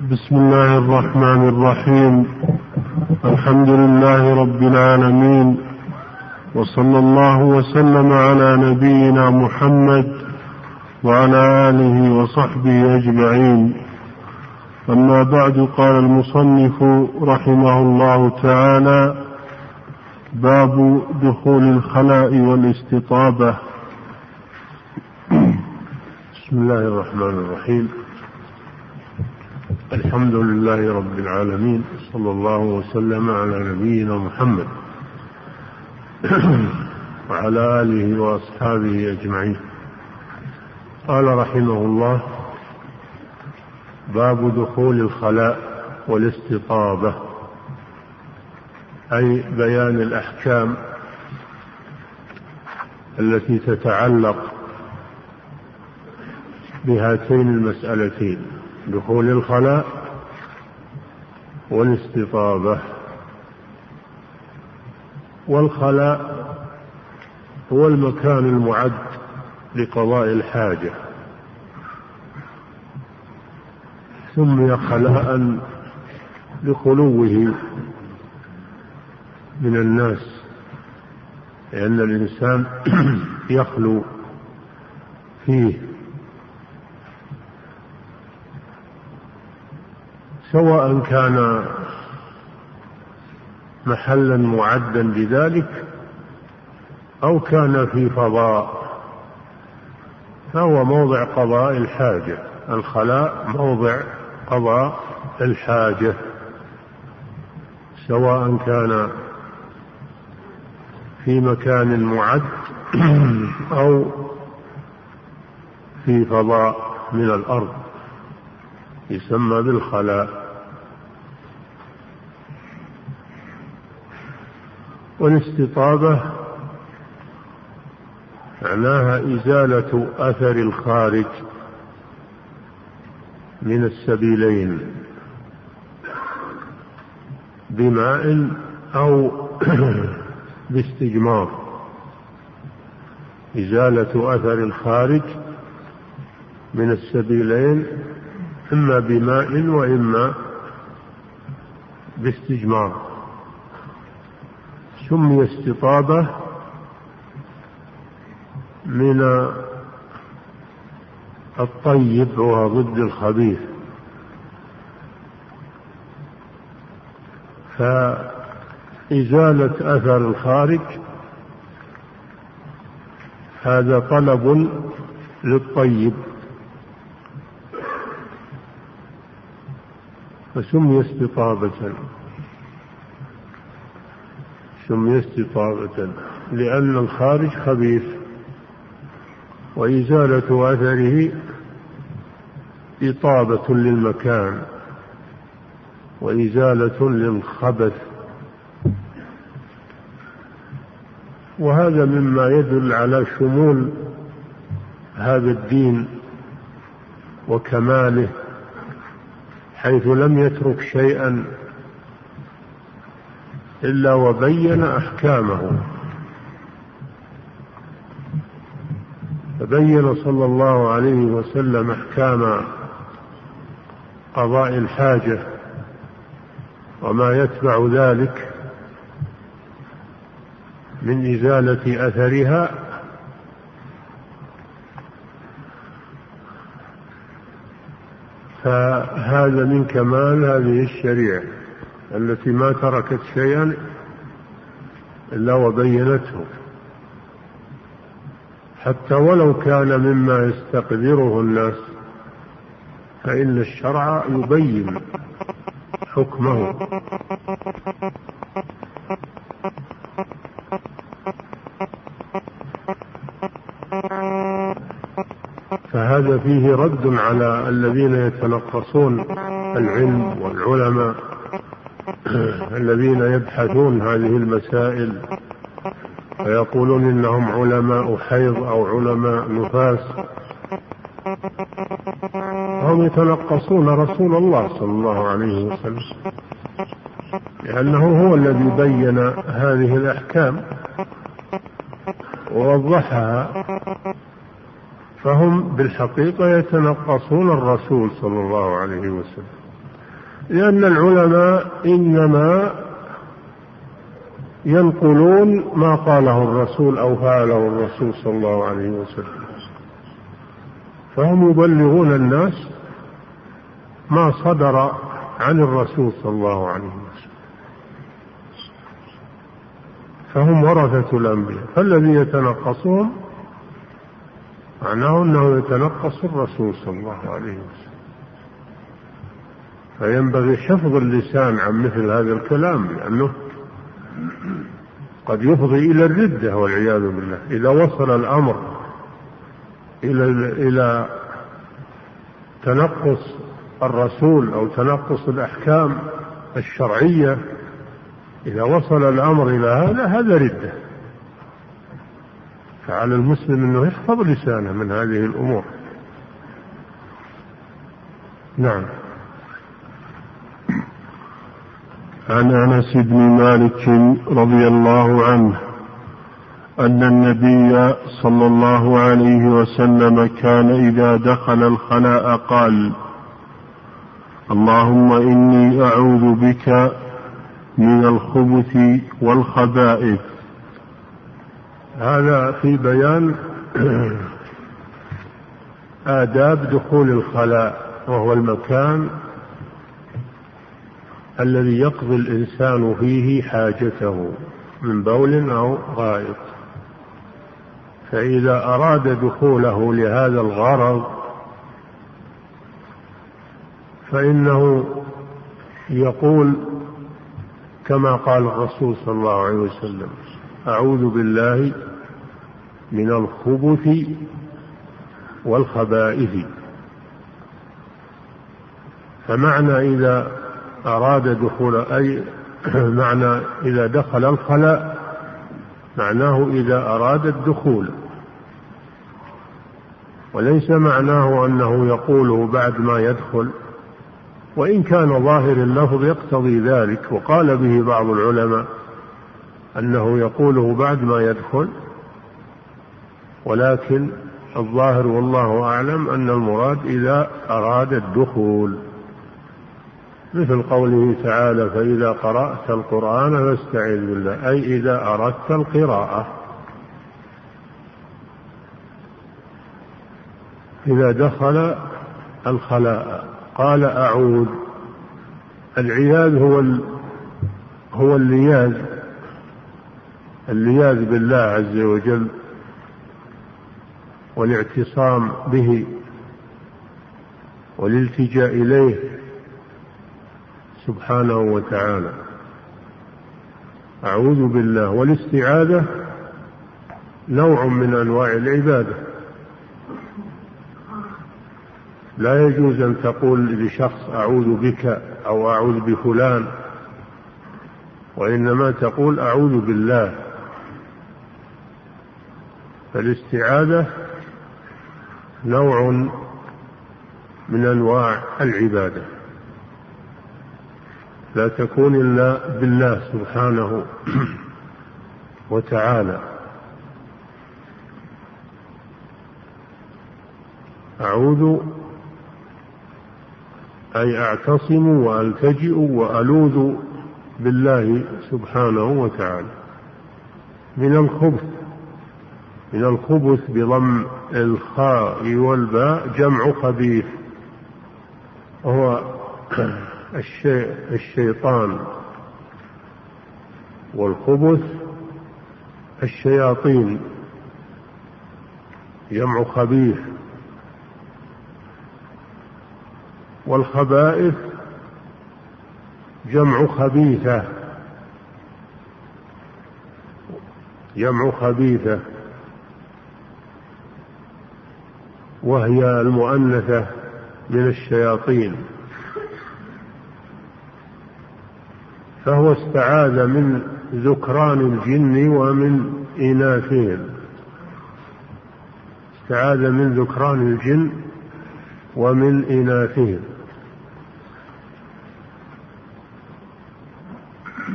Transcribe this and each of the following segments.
بسم الله الرحمن الرحيم. الحمد لله رب العالمين. وصلى الله وسلم على نبينا محمد وعلى آله وصحبه أجمعين. أما بعد قال المصنف رحمه الله تعالى باب دخول الخلاء والاستطابة. بسم الله الرحمن الرحيم. الحمد لله رب العالمين صلى الله وسلم على نبينا محمد وعلى آله وأصحابه أجمعين. قال رحمه الله باب دخول الخلاء والاستطابة أي بيان الأحكام التي تتعلق بهاتين المسألتين. دخول الخلاء والاستطابة. والخلاء هو المكان المعد لقضاء الحاجة. سمي خلاء لخلوه من الناس لأن الإنسان يخلو فيه. سواء كان محلا معدا لذلك أو كان في فضاء فهو موضع قضاء الحاجة. الخلاء موضع قضاء الحاجة. سواء كان في مكان معد أو في فضاء من الأرض. يسمى بالخلاء. والاستطابة معناها إزالة أثر الخارج من السبيلين. بماء أو باستجمار. إزالة أثر الخارج من السبيلين إما بماء وإما باستجمار. سمي استطابة من الطيب وهو ضد الخبيث. فإزالة أثر الخارج هذا طلب للطيب. فسمي استطابة. سمي استطابة. لأن الخارج خبيث. وإزالة أثره إطابة للمكان. وإزالة للخبث. وهذا مما يدل على شمول هذا الدين وكماله. حيث لم يترك شيئا إلا وبين أحكامه. فبين صلى الله عليه وسلم أحكام قضاء الحاجة وما يتبع ذلك من إزالة أثرها فهذا من كمال هذه الشريعة التي ما تركت شيئا إلا وبينته. حتى ولو كان مما يستقدره الناس فإن الشرع يبين حكمه. فيه رد على الذين يتنقصون العلم والعلماء الذين يبحثون هذه المسائل ويقولون إنهم علماء حيض أو علماء نفاس. هم يتنقصون رسول الله صلى الله عليه وسلم لأنه هو الذي بين هذه الأحكام ووضحها. فهم بالحقيقة يتنقصون الرسول صلى الله عليه وسلم. لأن العلماء إنما ينقلون ما قاله الرسول أو فعله الرسول صلى الله عليه وسلم. فهم يبلغون الناس ما صدر عن الرسول صلى الله عليه وسلم. فهم ورثة الأنبياء. فالذي يتنقصهم معناه أنه يتنقص الرسول صلى الله عليه وسلم. فينبغي حفظ اللسان عن مثل هذا الكلام لأنه قد يفضي إلى الردة والعياذ بالله. إذا وصل الأمر إلى إلى تنقص الرسول أو تنقص الأحكام الشرعية إذا وصل الأمر إلى هذا هذا ردة. فعلى المسلم أنه يحفظ لسانه من هذه الأمور. نعم. عن أنس بن مالك رضي الله عنه أن النبي صلى الله عليه وسلم كان إذا دخل الخلاء قال اللهم إني أعوذ بك من الخبث والخبائث هذا في بيان آداب دخول الخلاء وهو المكان الذي يقضي الإنسان فيه حاجته من بول أو غائط. فإذا أراد دخوله لهذا الغرض فإنه يقول كما قال الرسول صلى الله عليه وسلم أعوذ بالله من الخبث والخبائث. فمعنى إذا أراد دخول أي معنى إذا دخل الخلاء معناه إذا أراد الدخول. وليس معناه أنه يقوله بعد ما يدخل. وإن كان ظاهر اللفظ يقتضي ذلك. وقال به بعض العلماء أنه يقوله بعد ما يدخل. ولكن الظاهر والله أعلم أن المراد إذا أراد الدخول. مثل قوله تعالى فإذا قرأت القرآن فاستعذ بالله. أي إذا أردت القراءة. إذا دخل الخلاء قال أعوذ العياذ هو هو اللياذ اللياذ بالله عز وجل. والاعتصام به والالتجاء إليه سبحانه وتعالى. أعوذ بالله والاستعاذة نوع من أنواع العبادة. لا يجوز أن تقول لشخص أعوذ بك أو أعوذ بفلان وإنما تقول أعوذ بالله. فالاستعاذة نوع من أنواع العبادة. لا تكون إلا بالله سبحانه وتعالى. أعوذ أي أعتصم وألتجئ وألوذ بالله سبحانه وتعالى. من الخبث من الخبث بضم الخاء والباء جمع خبيث. وهو الشيء الشيطان. والخبث الشياطين. جمع خبيث. والخبائث جمع خبيثة. جمع خبيثة. وهي المؤنثة من الشياطين. فهو استعاذ من ذكران الجن ومن إناثهم. استعاذ من ذكران الجن ومن إناثهم.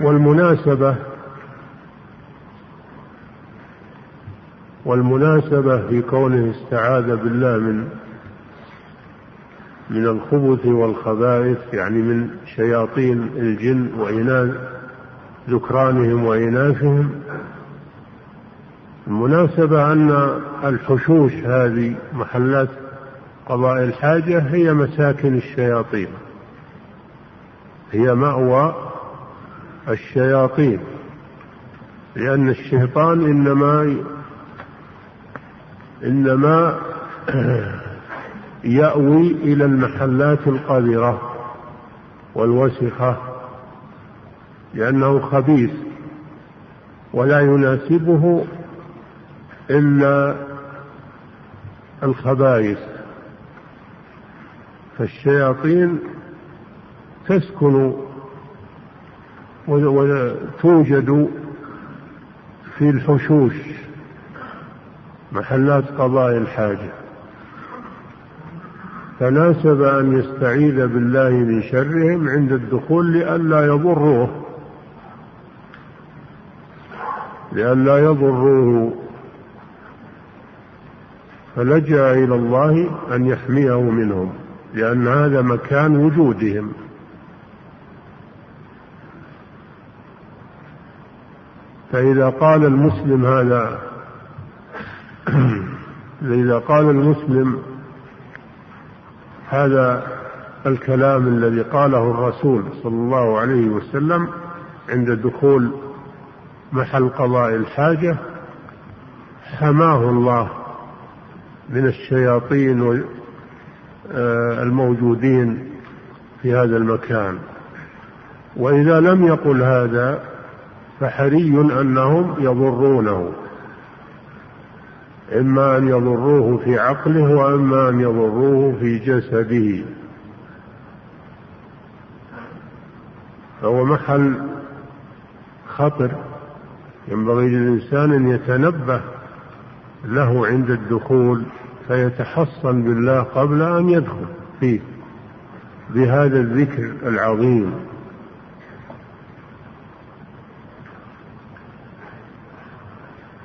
والمناسبة والمناسبة في كونه استعاذ بالله من من الخبث والخبائث يعني من شياطين الجن وإناث ذكرانهم وإناثهم. المناسبة أن الحشوش هذه محلات قضاء الحاجة هي مساكن الشياطين. هي مأوى الشياطين لأن الشيطان إنما إنما يأوي إلى المحلات القذرة والوسخة لأنه خبيث ولا يناسبه إلا الخبائث. فالشياطين تسكن وتوجد في الحشوش. محلات قضاء الحاجة. فناسب أن يستعيذ بالله من شرهم عند الدخول لئلا يضروه. لئلا يضروه. فلجأ إلى الله أن يحميه منهم لأن هذا مكان وجودهم. فإذا قال المسلم هذا إذا قال المسلم هذا الكلام الذي قاله الرسول صلى الله عليه وسلم عند دخول محل قضاء الحاجة حماه الله من الشياطين الموجودين في هذا المكان. وإذا لم يقل هذا فحري أنهم يضرونه. إما أن يضروه في عقله وإما أن يضروه في جسده. فهو محل خطر. ينبغي للإنسان أن يتنبه له عند الدخول فيتحصن بالله قبل أن يدخل فيه. بهذا الذكر العظيم.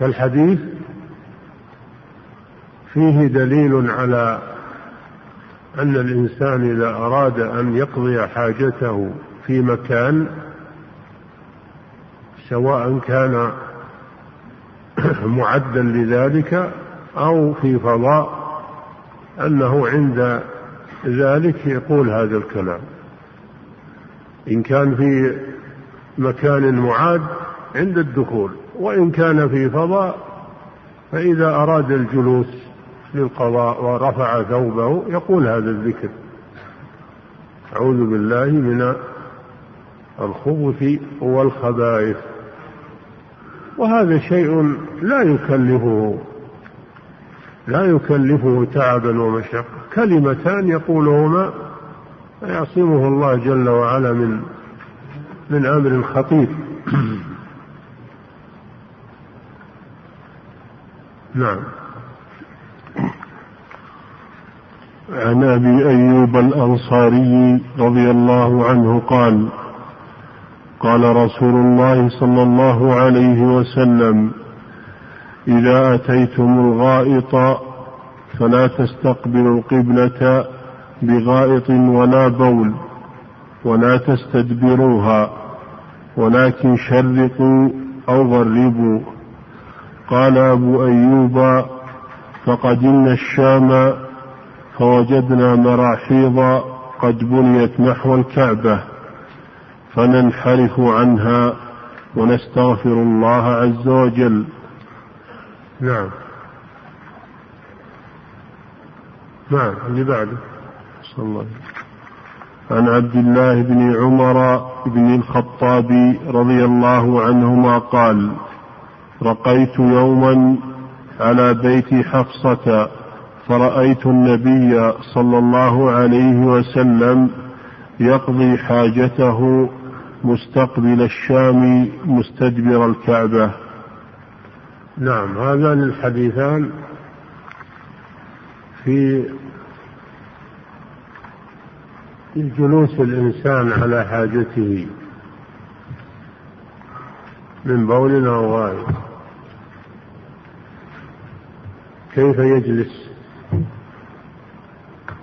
فالحديث فيه دليل على أن الإنسان إذا أراد أن يقضي حاجته في مكان سواء كان معدا لذلك أو في فضاء أنه عند ذلك يقول هذا الكلام. إن كان في مكان معاد عند الدخول وإن كان في فضاء فإذا أراد الجلوس للقضاء ورفع ثوبه يقول هذا الذكر. أعوذ بالله من الخبث والخبائث. وهذا شيء لا يكلفه لا يكلفه تعبا ومشقة. كلمتان يقولهما يعصمه الله جل وعلا من من أمر خطير. نعم. عن أبي أيوب الأنصاري رضي الله عنه قال قال رسول الله صلى الله عليه وسلم إذا أتيتم الغائط فلا تستقبلوا القبلة بغائط ولا بول ولا تستدبروها ولكن شرقوا أو غربوا. قال أبو أيوب فقدمنا الشام فوجدنا مراحيض قد بنيت نحو الكعبة فننحرف عنها ونستغفر الله عز وجل. نعم. نعم اللي بعده. صلى الله عليه عن عبد الله بن عمر بن الخطاب رضي الله عنهما قال رقيت يوما على بيت حفصة فرأيت النبي صلى الله عليه وسلم يقضي حاجته مستقبل الشام مستدبر الكعبة. نعم هذان الحديثان في جلوس الإنسان على حاجته من بول أو غائط كيف يجلس؟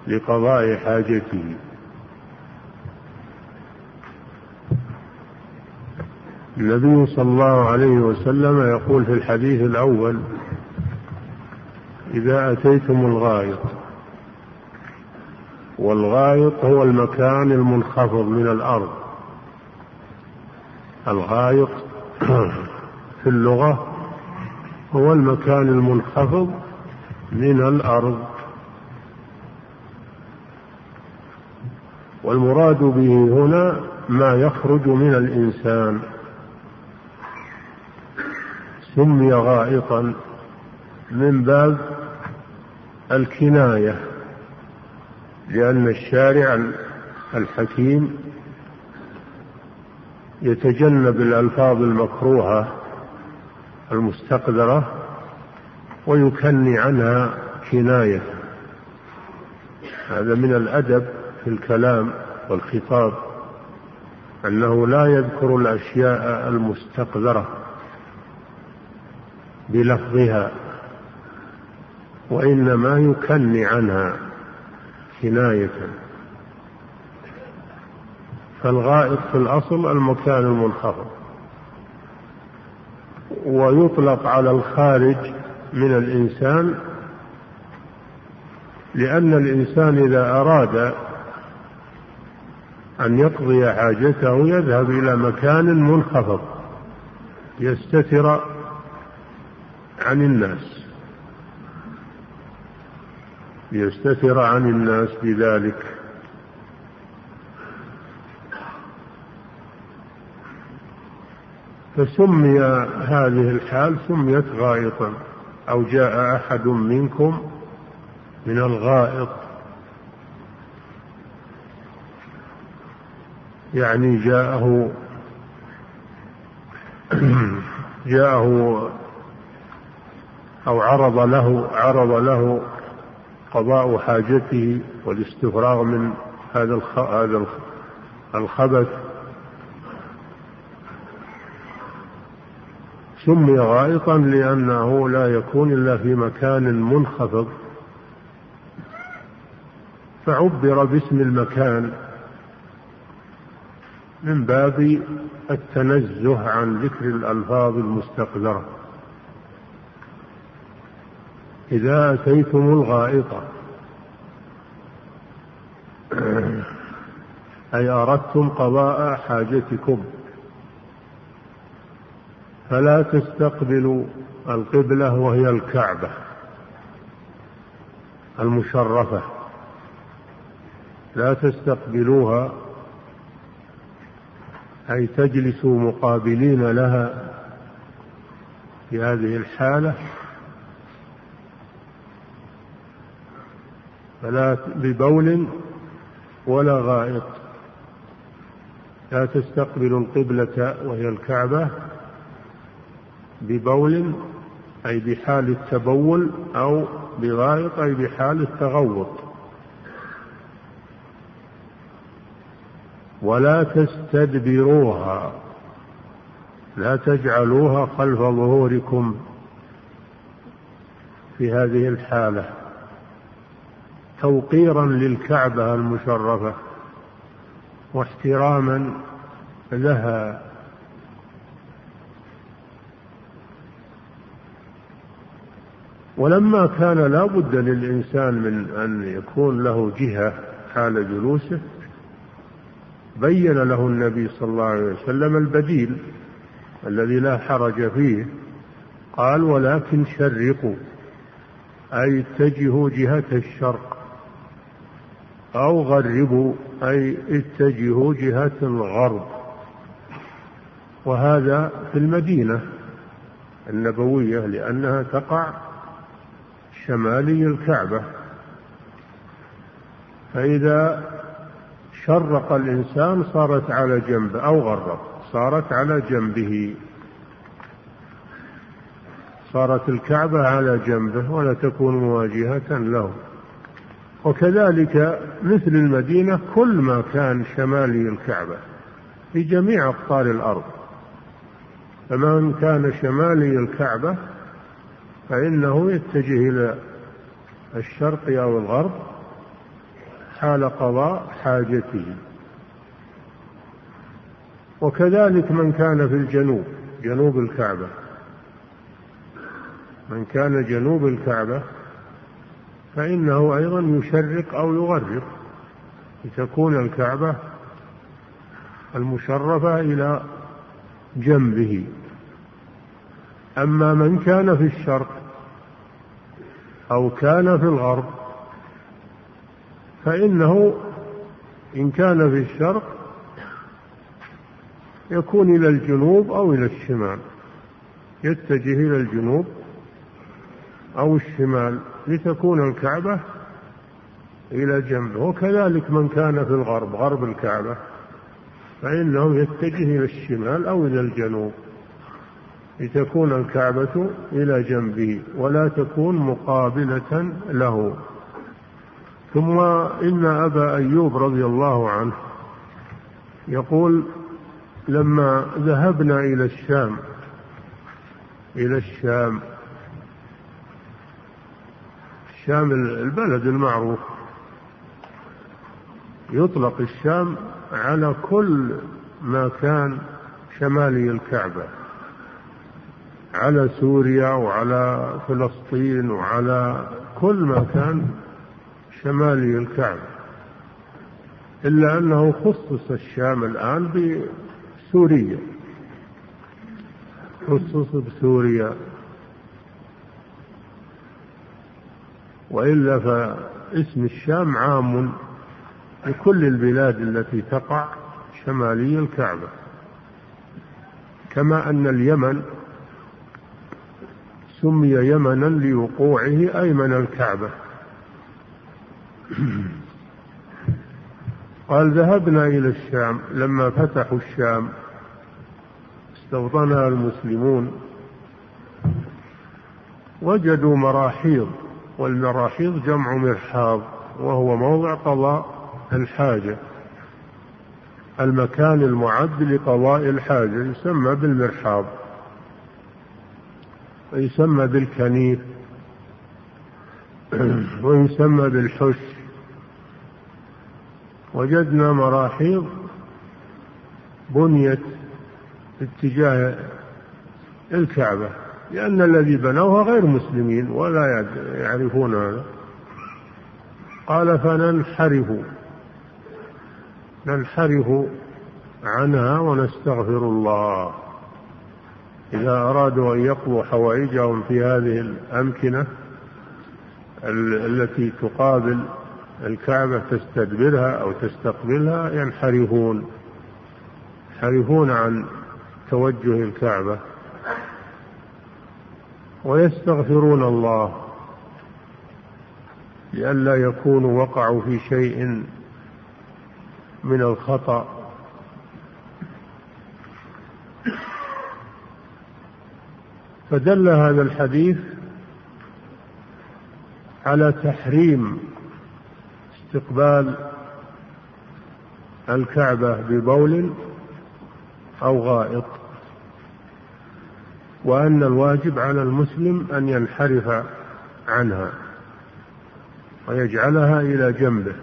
لقضاء حاجته النبي صلى الله عليه وسلم يقول في الحديث الأول إذا أتيتم الغائط والغائط هو المكان المنخفض من الأرض. الغائط في اللغة هو المكان المنخفض من الأرض. والمراد به هنا ما يخرج من الإنسان. سمي غائطا من باب الكناية لأن الشارع الحكيم يتجنب الألفاظ المكروهة المستقذرة ويكني عنها كناية. هذا من الأدب في الكلام والخطاب أنه لا يذكر الأشياء المستقذرة بلفظها وإنما يكني عنها كناية. فالغائط في الأصل المكان المنخفض ويطلق على الخارج من الإنسان لأن الإنسان إذا أراد أن يقضي حاجته يذهب إلى مكان منخفض يستتر عن الناس ليستتر عن الناس بذلك. فسمي هذه الحال سميت غائطا أو جاء أحد منكم من الغائط يعني جاءه جاءه أو عرض له عرض له قضاء حاجته والاستفراغ من هذا هذا الخبث. سمي غائطا لأنه لا يكون إلا في مكان منخفض. فعبر باسم المكان. من باب التنزه عن ذكر الألفاظ المستقذرة. إذا أتيتم الغائط أي أردتم قضاء حاجتكم فلا تستقبلوا القبلة وهي الكعبة المشرفة. لا تستقبلوها أي تجلسوا مقابلين لها في هذه الحالة. فلا ببول ولا غائط. لا تستقبلوا القبلة وهي الكعبة ببول أي بحال التبول أو بغائط أي بحال التغوط. ولا تستدبروها. لا تجعلوها خلف ظهوركم في هذه الحالة. توقيرا للكعبة المشرفة واحتراما لها. ولما كان لا بد للإنسان من أن يكون له جهة حال جلوسه بين له النبي صلى الله عليه وسلم البديل الذي لا حرج فيه. قال ولكن شرقوا أي اتجهوا جهة الشرق أو غربوا أي اتجهوا جهة الغرب. وهذا في المدينة النبوية لأنها تقع شمالي الكعبة. فإذا شرق الإنسان صارت على جنبه أو غرب صارت على جنبه. صارت الكعبة على جنبه ولا تكون مواجهة له. وكذلك مثل المدينة كل ما كان شمالي الكعبة في جميع أقطار الأرض. فمن كان شمالي الكعبة فإنه يتجه إلى الشرق أو الغرب حال قضاء حاجته. وكذلك من كان في الجنوب جنوب الكعبة. من كان جنوب الكعبة فإنه أيضا يشرق أو يغرب لتكون الكعبة المشرفة إلى جنبه. أما من كان في الشرق أو كان في الغرب فإنه إن كان في الشرق يكون إلى الجنوب أو إلى الشمال يتجه إلى الجنوب أو الشمال لتكون الكعبة إلى جنبه. وكذلك من كان في الغرب غرب الكعبة فإنه يتجه إلى الشمال أو إلى الجنوب لتكون الكعبة إلى جنبه ولا تكون مقابلة له. ثم إن أبا أيوب رضي الله عنه يقول لما ذهبنا إلى الشام إلى الشام الشام البلد المعروف. يطلق الشام على كل ما كان شمالي الكعبة على سوريا وعلى فلسطين وعلى كل ما كان شمالي الكعبة إلا أنه خصص الشام الآن بسوريا خصص بسوريا. وإلا فاسم الشام عام لكل البلاد التي تقع شمالي الكعبة كما أن اليمن سمي يمنا لوقوعه أيمن الكعبة. قال ذهبنا إلى الشام. لما فتحوا الشام استوطنها المسلمون وجدوا مراحيض والمراحيض جمع مرحاض وهو موضع قضاء الحاجة المكان المعد لقضاء الحاجة يسمى بالمرحاض ويسمى بالكنيف ويسمى بالحش وجدنا مراحيض بنيت اتجاه الكعبة لأن الذي بنوها غير مسلمين ولا يعرفون هذا. قال فننحرف ننحرف عنها ونستغفر الله. إذا أرادوا أن يقضوا حوائجهم في هذه الأمكنة التي تقابل الكعبة تستدبرها أو تستقبلها ينحرفون. ينحرفون عن توجه الكعبة. ويستغفرون الله لئلا يكونوا وقعوا في شيء من الخطأ. فدل هذا الحديث على تحريم استقبال الكعبة ببول أو غائط وأن الواجب على المسلم أن ينحرف عنها ويجعلها إلى جنبه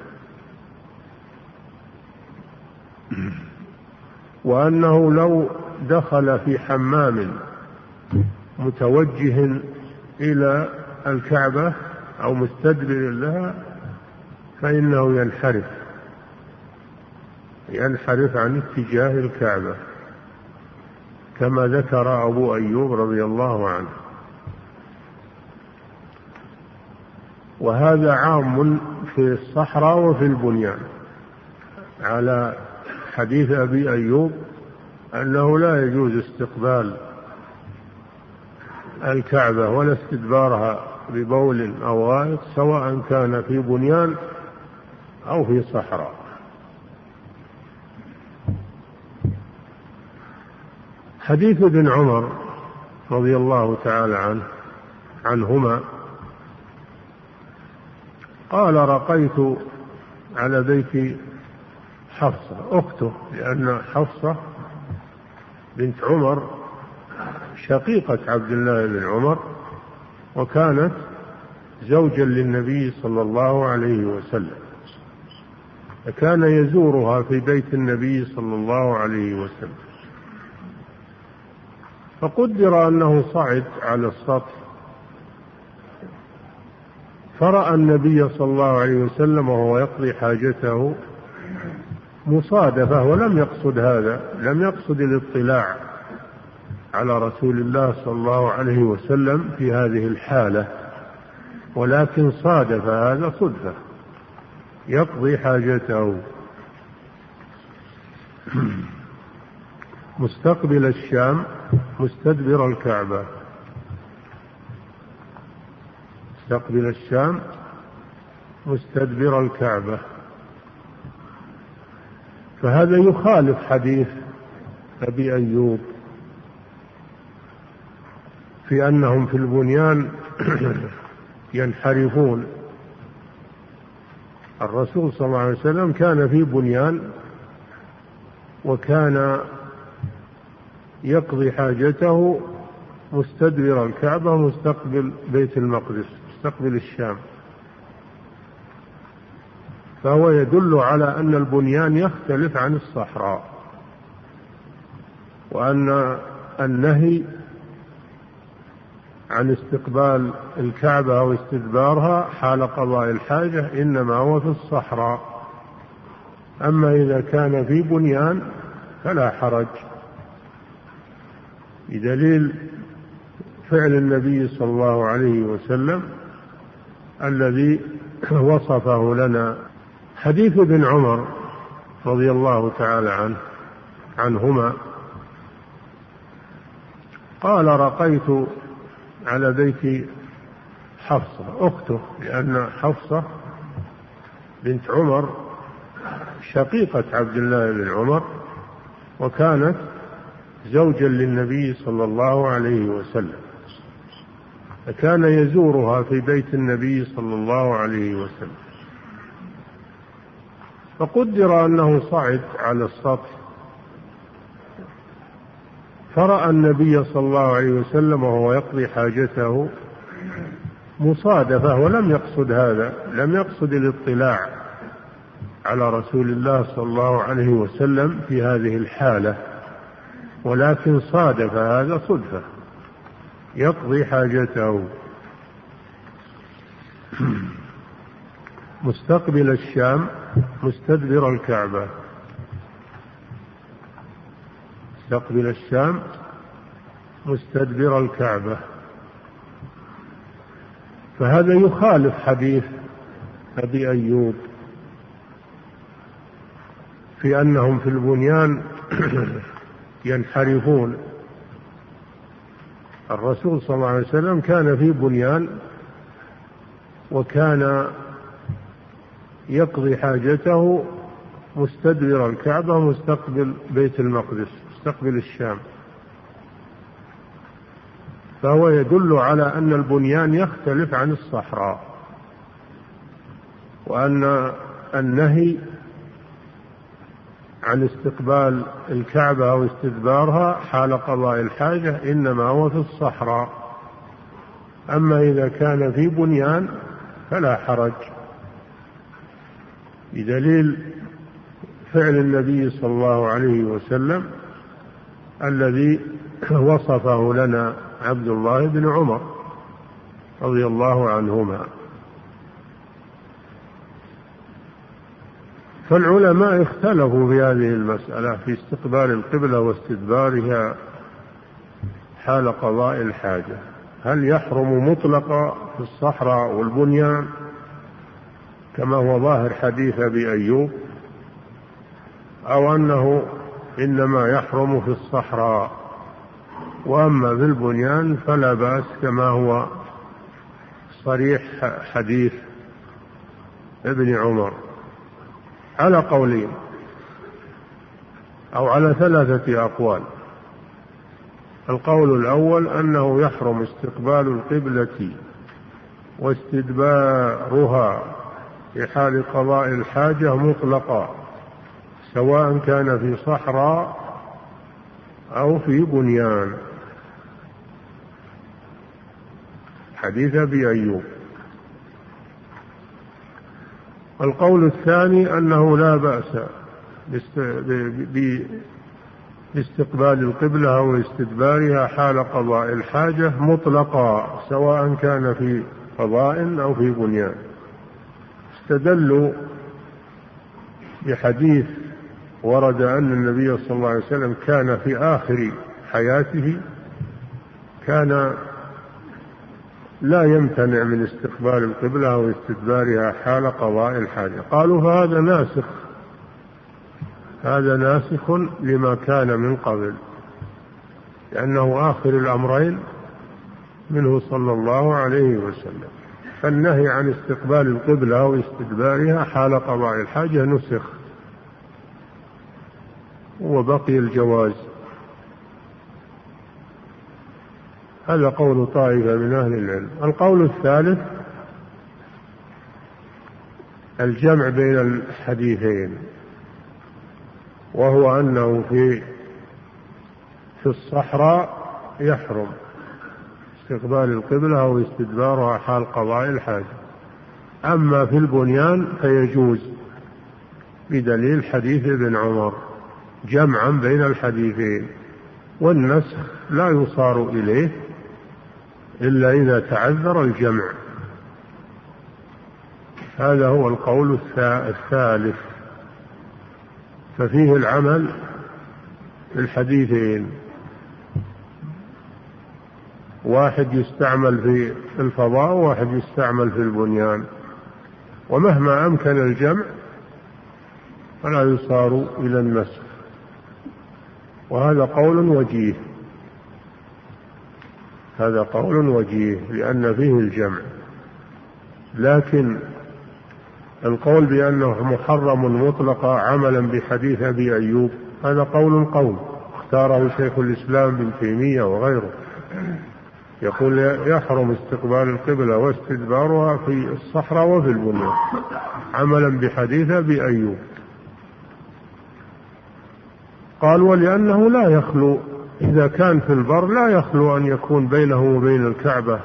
وأنه لو دخل في حمام متوجه إلى الكعبة أو مستدبر لها فإنه ينحرف ينحرف عن اتجاه الكعبة كما ذكر أبو أيوب رضي الله عنه. وهذا عام في الصحراء وفي البنيان على حديث أبي أيوب أنه لا يجوز استقبال الكعبة ولا استدبارها ببول أو غائط سواء كان في بنيان أو في صحراء. حديث ابن عمر رضي الله تعالى عنه عنهما قال رقيت على بيت حفصة أخته لأن حفصة بنت عمر شقيقة عبد الله بن عمر وكانت زوجا للنبي صلى الله عليه وسلم. فكان يزورها في بيت النبي صلى الله عليه وسلم. فقدر أنه صعد على السطح. فرأى النبي صلى الله عليه وسلم وهو يقضي حاجته مصادفة ولم يقصد هذا لم يقصد الاطلاع على رسول الله صلى الله عليه وسلم في هذه الحالة ولكن صادف هذا صدفة. يقضي حاجته. مستقبل الشام مستدبر الكعبة. مستقبل الشام مستدبر الكعبة. فهذا يخالف حديث أبي أيوب في أنهم في البنيان ينحرفون. الرسول صلى الله عليه وسلم كان في بنيان وكان يقضي حاجته مستدبر الكعبة مستقبل بيت المقدس مستقبل الشام. فهو يدل على أن البنيان يختلف عن الصحراء وأن النهي عن استقبال الكعبة أو استدبارها حال قضاء الحاجة إنما هو في الصحراء. أما إذا كان في بنيان فلا حرج. بدليل فعل النبي صلى الله عليه وسلم الذي وصفه لنا. حديث ابن عمر رضي الله تعالى عنه عنهما. قال رقيت على بيت حفصة أخته لأن حفصة بنت عمر شقيقة عبد الله بن عمر وكانت زوجا للنبي صلى الله عليه وسلم. فكان يزورها في بيت النبي صلى الله عليه وسلم. فقدر أنه صعد على السطح فرأى النبي صلى الله عليه وسلم وهو يقضي حاجته مصادفة ولم يقصد هذا لم يقصد الاطلاع على رسول الله صلى الله عليه وسلم في هذه الحالة ولكن صادف هذا صدفة يقضي حاجته. مستقبل الشام مستدبر الكعبة. مستقبل الشام مستدبر الكعبة. فهذا يخالف حديث أبي أيوب في أنهم في البنيان ينحرفون. الرسول صلى الله عليه وسلم كان في بنيان وكان يقضي حاجته مستدبر الكعبة مستقبل بيت المقدس. مستقبل الشام. فهو يدل على أن البنيان يختلف عن الصحراء وأن النهي عن استقبال الكعبة أو استدبارها حال قضاء الحاجة إنما هو في الصحراء. أما إذا كان في بنيان فلا حرج. بدليل فعل النبي صلى الله عليه وسلم الذي وصفه لنا عبد الله بن عمر رضي الله عنهما. فالعلماء اختلفوا في هذه المسألة في استقبال القبلة واستدبارها حال قضاء الحاجة. هل يحرم مطلقا في الصحراء والبنيان؟ كما هو ظاهر حديث أبي أيوب أو أنه إنما يحرم في الصحراء. وأما في البنيان فلا بأس كما هو صريح حديث ابن عمر. على قولين أو على ثلاثة أقوال. القول الأول أنه يحرم استقبال القبلة واستدبارها في حال قضاء الحاجة مطلقا. سواء كان في صحراء أو في بنيان. حديث أبي أيوب. القول الثاني أنه لا بأس باستقبال القبلة أو استدبارها حال قضاء الحاجة مطلقا سواء كان في قضاء أو في بنيان. استدلوا بحديث ورد أن النبي صلى الله عليه وسلم كان في آخر حياته كان لا يمتنع من استقبال القبلة أو استدبارها حال قضاء الحاجة. قالوا فهذا ناسخ هذا ناسخ لما كان من قبل لأنه آخر الأمرين منه صلى الله عليه وسلم. فالنهي عن استقبال القبلة أو استدبارها حال قضاء الحاجة نسخ. وبقي الجواز. هذا قول طائفة من أهل العلم. القول الثالث الجمع بين الحديثين وهو أنه في في الصحراء يحرم استقبال القبلة أو استدبارها حال قضاء الحاجة. أما في البنيان فيجوز بدليل حديث ابن عمر. جمعا بين الحديثين والنسخ لا يصار إليه إلا إذا تعذر الجمع. هذا هو القول الثالث. ففيه العمل بالحديثين واحد يستعمل في الفضاء وواحد يستعمل في البنيان. ومهما أمكن الجمع فلا يصار إلى النسخ. وهذا قول وجيه. هذا قول وجيه لأن فيه الجمع. لكن القول بأنه محرم مطلقا عملا بحديث أبي أيوب هذا قول قول اختاره شيخ الإسلام ابن تيمية وغيره. يقول يحرم استقبال القبلة واستدبارها في الصحراء وفي البنيان عملا بحديث أبي أيوب. قال ولأنه لا يخلو إذا كان في البر لا يخلو أن يكون بينه وبين الكعبة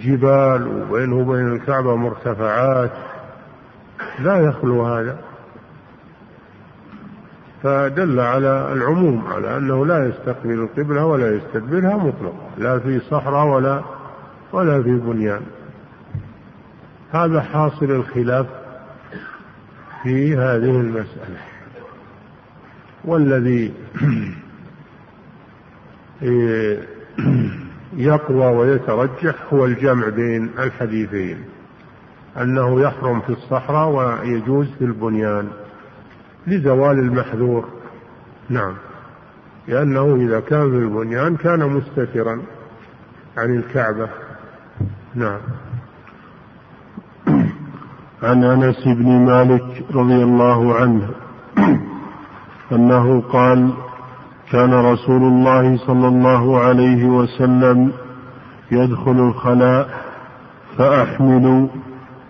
جبال وبينه وبين الكعبة مرتفعات لا يخلو هذا. فدل على العموم على أنه لا يستقبل القبلة ولا يستدبرها مطلقا لا في صحراء ولا ولا في بنيان. هذا حاصل الخلاف في هذه المسألة. والذي يقوى ويترجح هو الجمع بين الحديثين. أنه يحرم في الصحراء ويجوز في البنيان لزوال المحذور. نعم. لأنه إذا كان في البنيان كان مستترا عن الكعبة. نعم. عن أنس بن مالك رضي الله عنه أنه قال كان رسول الله صلى الله عليه وسلم يدخل الخلاء فأحمل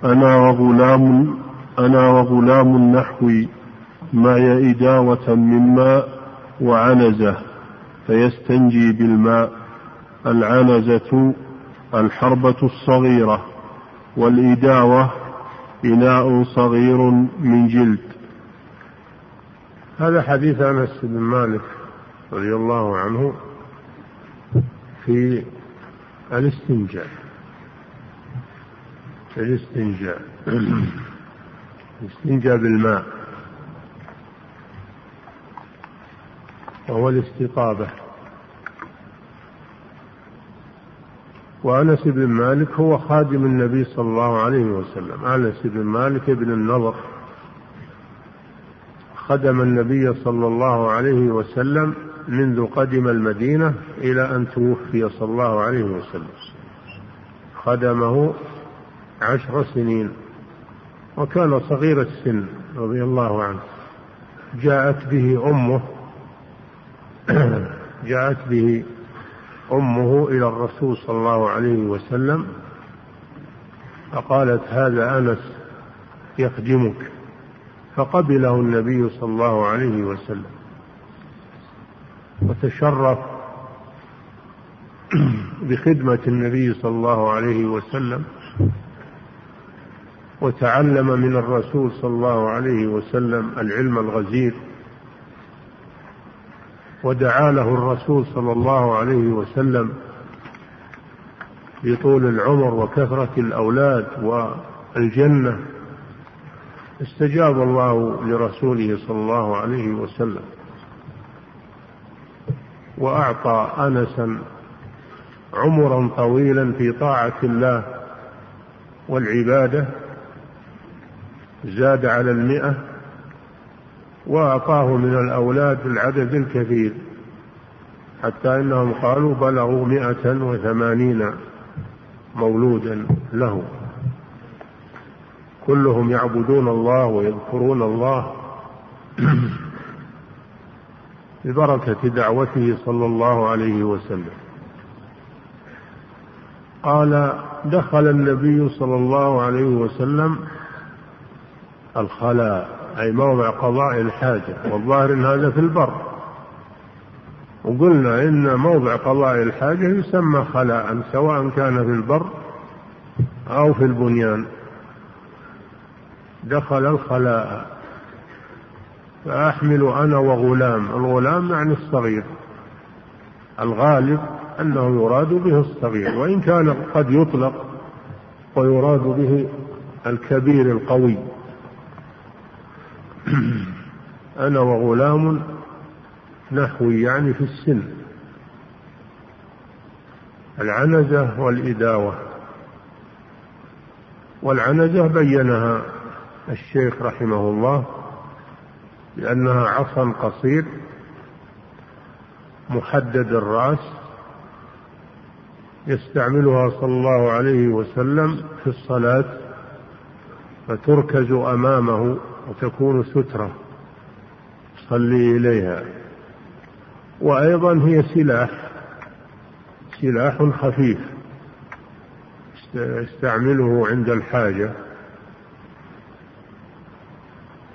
أنا وغلام أنا وغلام نحوي معي إداوة من ماء وعنزة فيستنجي بالماء العنزة الحربة الصغيرة والإداوة إناء صغير من جلد. هذا حديث أنس بن مالك رضي الله عنه في الاستنجاء. الاستنجاء. الاستنجاء بالماء. وهو الاستطابة وأنس بن مالك هو خادم النبي صلى الله عليه وسلم. أنس بن مالك بن النضر. خدم النبي صلى الله عليه وسلم منذ قدم المدينة إلى أن توفي صلى الله عليه وسلم. خدمه عشر سنين وكان صغير السن رضي الله عنه. جاءت به أمه جاءت به أمه إلى الرسول صلى الله عليه وسلم فقالت هذا أنس يخدمك. فقبله النبي صلى الله عليه وسلم. وتشرف بخدمة النبي صلى الله عليه وسلم. وتعلم من الرسول صلى الله عليه وسلم العلم الغزير. ودعا له الرسول صلى الله عليه وسلم بطول العمر وكثرة الأولاد والجنة. استجاب الله لرسوله صلى الله عليه وسلم. وأعطى أنسا عمرا طويلا في طاعة الله والعبادة زاد على المئة وأعطاه من الأولاد العدد الكثير حتى إنهم قالوا بلغوا مئة وثمانين مولودا له. كلهم يعبدون الله ويذكرون الله. ببركة دعوته صلى الله عليه وسلم. قال دخل النبي صلى الله عليه وسلم الخلاء أي موضع قضاء الحاجة والظاهر أن هذا في البر. وقلنا إن موضع قضاء الحاجة يسمى خلاء سواء كان في البر أو في البنيان. دخل الخلاء. فأحمل أنا وغلام. الغلام يعني الصغير. الغالب أنه يراد به الصغير. وإن كان قد يطلق ويراد به الكبير القوي. أنا وغلام نحوي يعني في السن. العنزة والإداوة. والعنزة بينها. الشيخ رحمه الله لأنها عصا قصير محدد الرأس يستعملها صلى الله عليه وسلم في الصلاة فتركز أمامه وتكون سترة صلي إليها. وأيضا هي سلاح سلاح خفيف يستعمله عند الحاجة.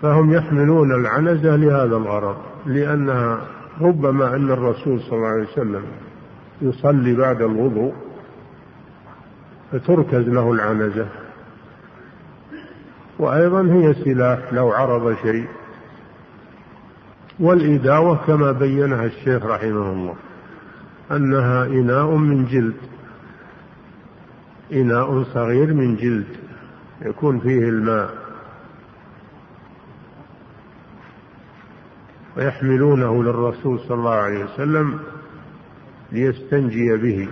فهم يحملون العنزة لهذا الغرض لأنها ربما أن الرسول صلى الله عليه وسلم يصلي بعد الوضوء فتركز له العنزة. وأيضا هي سلاح لو عرض شيء. والإداوة كما بينها الشيخ رحمه الله أنها إناء من جلد إناء صغير من جلد يكون فيه الماء. ويحملونه للرسول صلى الله عليه وسلم ليستنجي به.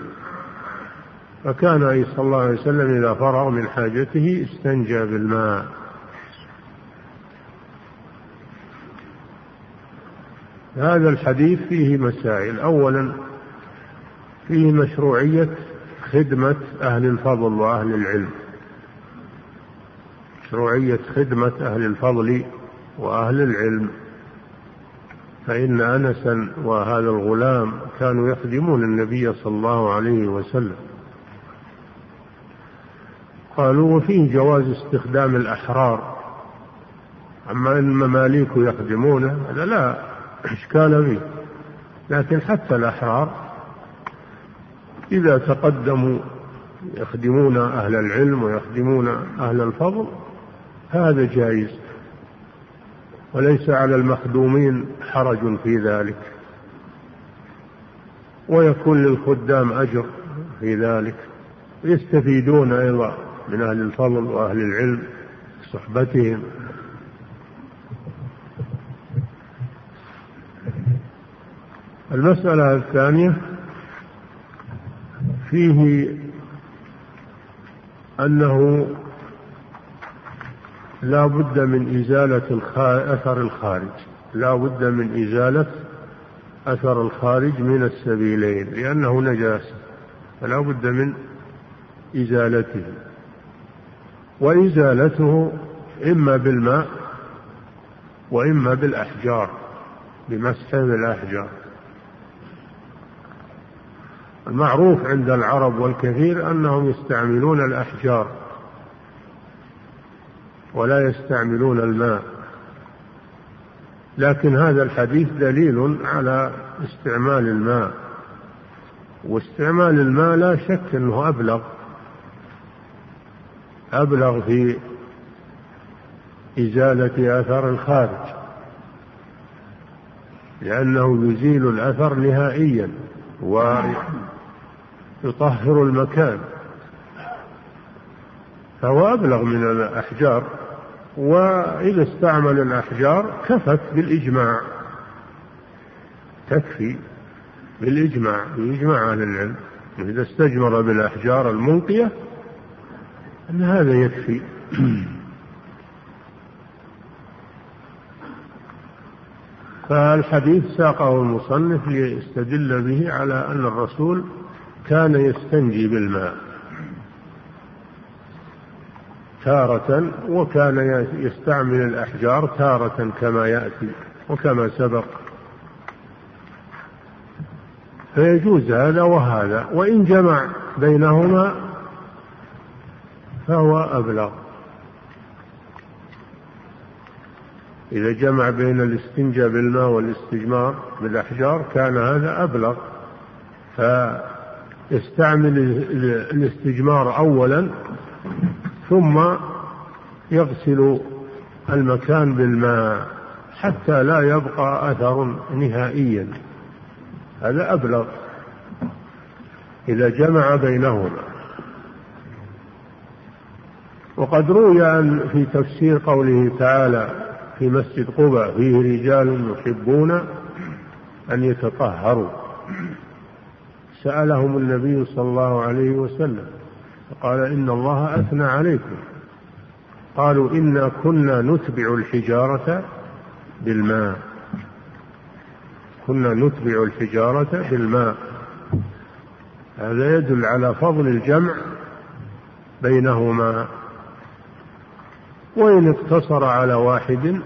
فكان صلى الله عليه وسلم إذا فرغ من حاجته استنجى بالماء. هذا الحديث فيه مسائل. أولا فيه مشروعية خدمة أهل الفضل وأهل العلم. مشروعية خدمة أهل الفضل وأهل العلم. فإن أنسا وهذا الغلام كانوا يخدمون النبي صلى الله عليه وسلم. قالوا وفيه جواز استخدام الأحرار. أما أن المماليك يخدمونه هذا لا إشكال فيه. لكن حتى الأحرار إذا تقدموا يخدمون أهل العلم ويخدمون أهل الفضل هذا جائز. وليس على المخدومين حرج في ذلك. ويكون للخدام أجر في ذلك. يستفيدون أيضا من أهل الفضل وأهل العلم صحبتهم. المسألة الثانية فيه أنه لا بد من إزالة أثر الخارج. لا بد من إزالة أثر الخارج من السبيلين لأنه نجاسة. فلا بد من إزالته. وإزالته إما بالماء وإما بالأحجار بمسح بالأحجار المعروف عند العرب والكثير أنهم يستعملون الأحجار ولا يستعملون الماء. لكن هذا الحديث دليل على استعمال الماء. واستعمال الماء لا شك إنه أبلغ. أبلغ في إزالة أثر الخارج. لأنه يزيل الأثر نهائيا ويطهر المكان. فهو أبلغ من الأحجار. وإذا استعمل الأحجار كفت بالإجماع. تكفي بالإجماع بإجماع أهل العلم. إذا استجمر بالأحجار المنقية أن هذا يكفي. فالحديث ساقه المصنف ليستدل به على أن الرسول كان يستنجي بالماء. تارة وكان يستعمل الأحجار تارة كما يأتي وكما سبق. فيجوز هذا وهذا وإن جمع بينهما فهو أبلغ. إذا جمع بين الاستنجاء بالماء والاستجمار بالأحجار كان هذا أبلغ. فيستعمل الاستجمار أولا ثم يغسل المكان بالماء حتى لا يبقى أثر نهائيا. هذا أبلغ إذا جمع بينهما. وقد روي أن في تفسير قوله تعالى في مسجد قبى فيه رجال يحبون أن يتطهروا. سألهم النبي صلى الله عليه وسلم فقال إن الله أثنى عليكم. قالوا إنا كنا نتبع الحجارة بالماء. كنا نتبع الحجارة بالماء. هذا يدل على فضل الجمع بينهما. وإن اقتصر على واحد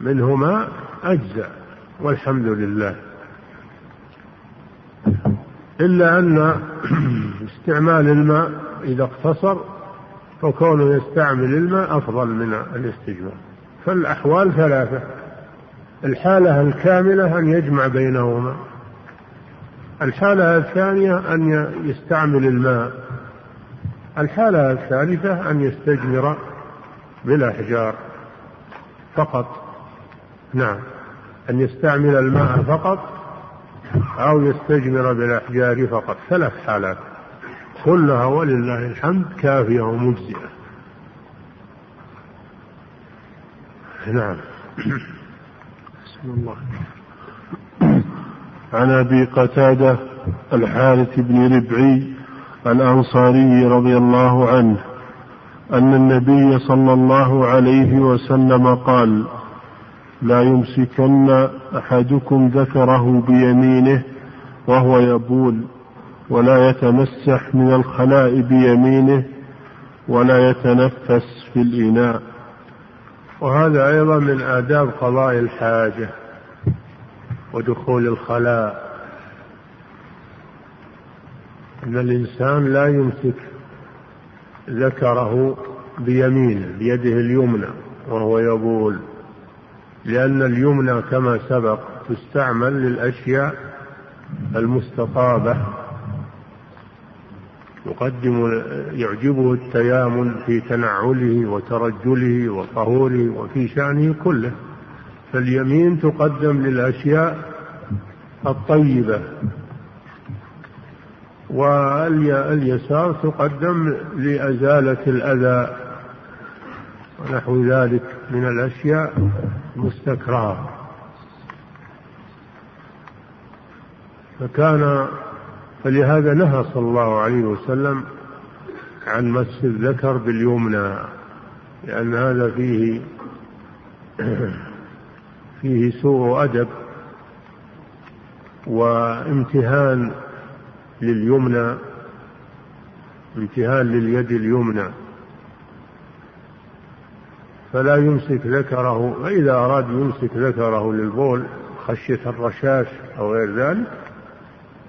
منهما أجزأ والحمد لله. إلا أن استعمال الماء إذا اقتصر فكونه يستعمل الماء أفضل من الاستجمار. فالأحوال ثلاثة. الحالة الكاملة أن يجمع بينهما. الحالة الثانية أن يستعمل الماء. الحالة الثالثة أن يستجمر بالأحجار فقط. نعم. أن يستعمل الماء فقط. أو يستجمر بالأحجار فقط. ثلاث حالات. كلها ولله الحمد كافية ومجزئة. نعم. بسم الله. عن أبي قتادة الحارث بن ربعي الأنصاري رضي الله عنه أن النبي صلى الله عليه وسلم قال لا يمسكن أحدكم ذكره بيمينه وهو يبول ولا يتمسح من الخلاء بيمينه ولا يتنفس في الإناء. وهذا أيضا من آداب قضاء الحاجة ودخول الخلاء. إن الإنسان لا يمسك ذكره بيمينه بيده اليمنى وهو يبول. لأن اليمنى كما سبق تستعمل للأشياء المستطابة. يقدم يعجبه التيامن في تنعله وترجله وطهوره وفي شأنه كله. فاليمين تقدم للأشياء الطيبة واليسار تقدم لأزالة الأذى ونحو ذلك. من الأشياء المستكرهة فكان فلهذا نهى صلى الله عليه وسلم عن مس الذكر باليمنى لأن هذا فيه فيه سوء أدب وامتهان لليمنى امتهان لليد اليمنى. فلا يمسك ذكره فإذا أراد يمسك ذكره للبول خشية الرشاش أو غير ذلك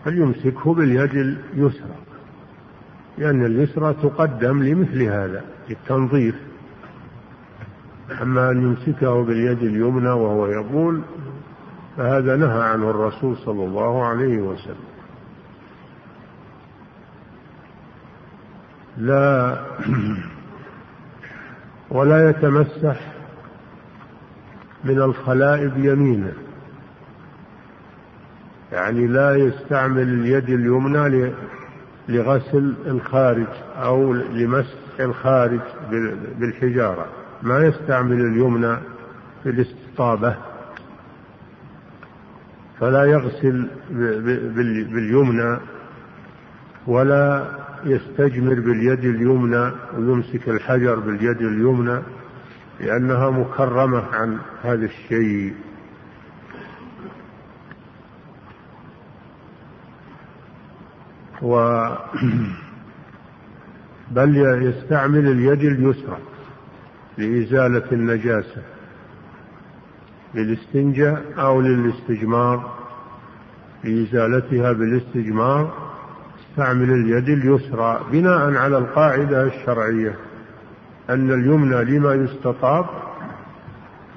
فليمسكه باليد اليسرى. لأن اليسرى تقدم لمثل هذا للتنظيف. أما أن يمسكه باليد اليمنى وهو يقول فهذا نهى عنه الرسول صلى الله عليه وسلم. لا ولا يتمسح من الخلاء بيمينه. يعني لا يستعمل اليد اليمنى لغسل الخارج أو لمسح الخارج بالحجارة. ما يستعمل اليمنى في الاستطابة. فلا يغسل باليمنى ولا يستجمر باليد اليمنى ويمسك الحجر باليد اليمنى لأنها مكرمة عن هذا الشيء. و بل يستعمل اليد اليسرى لإزالة النجاسة للاستنجاء أو للاستجمار لإزالتها بالاستجمار استعمل اليد اليسرى بناء على القاعدة الشرعية أن اليمنى لما يستطاب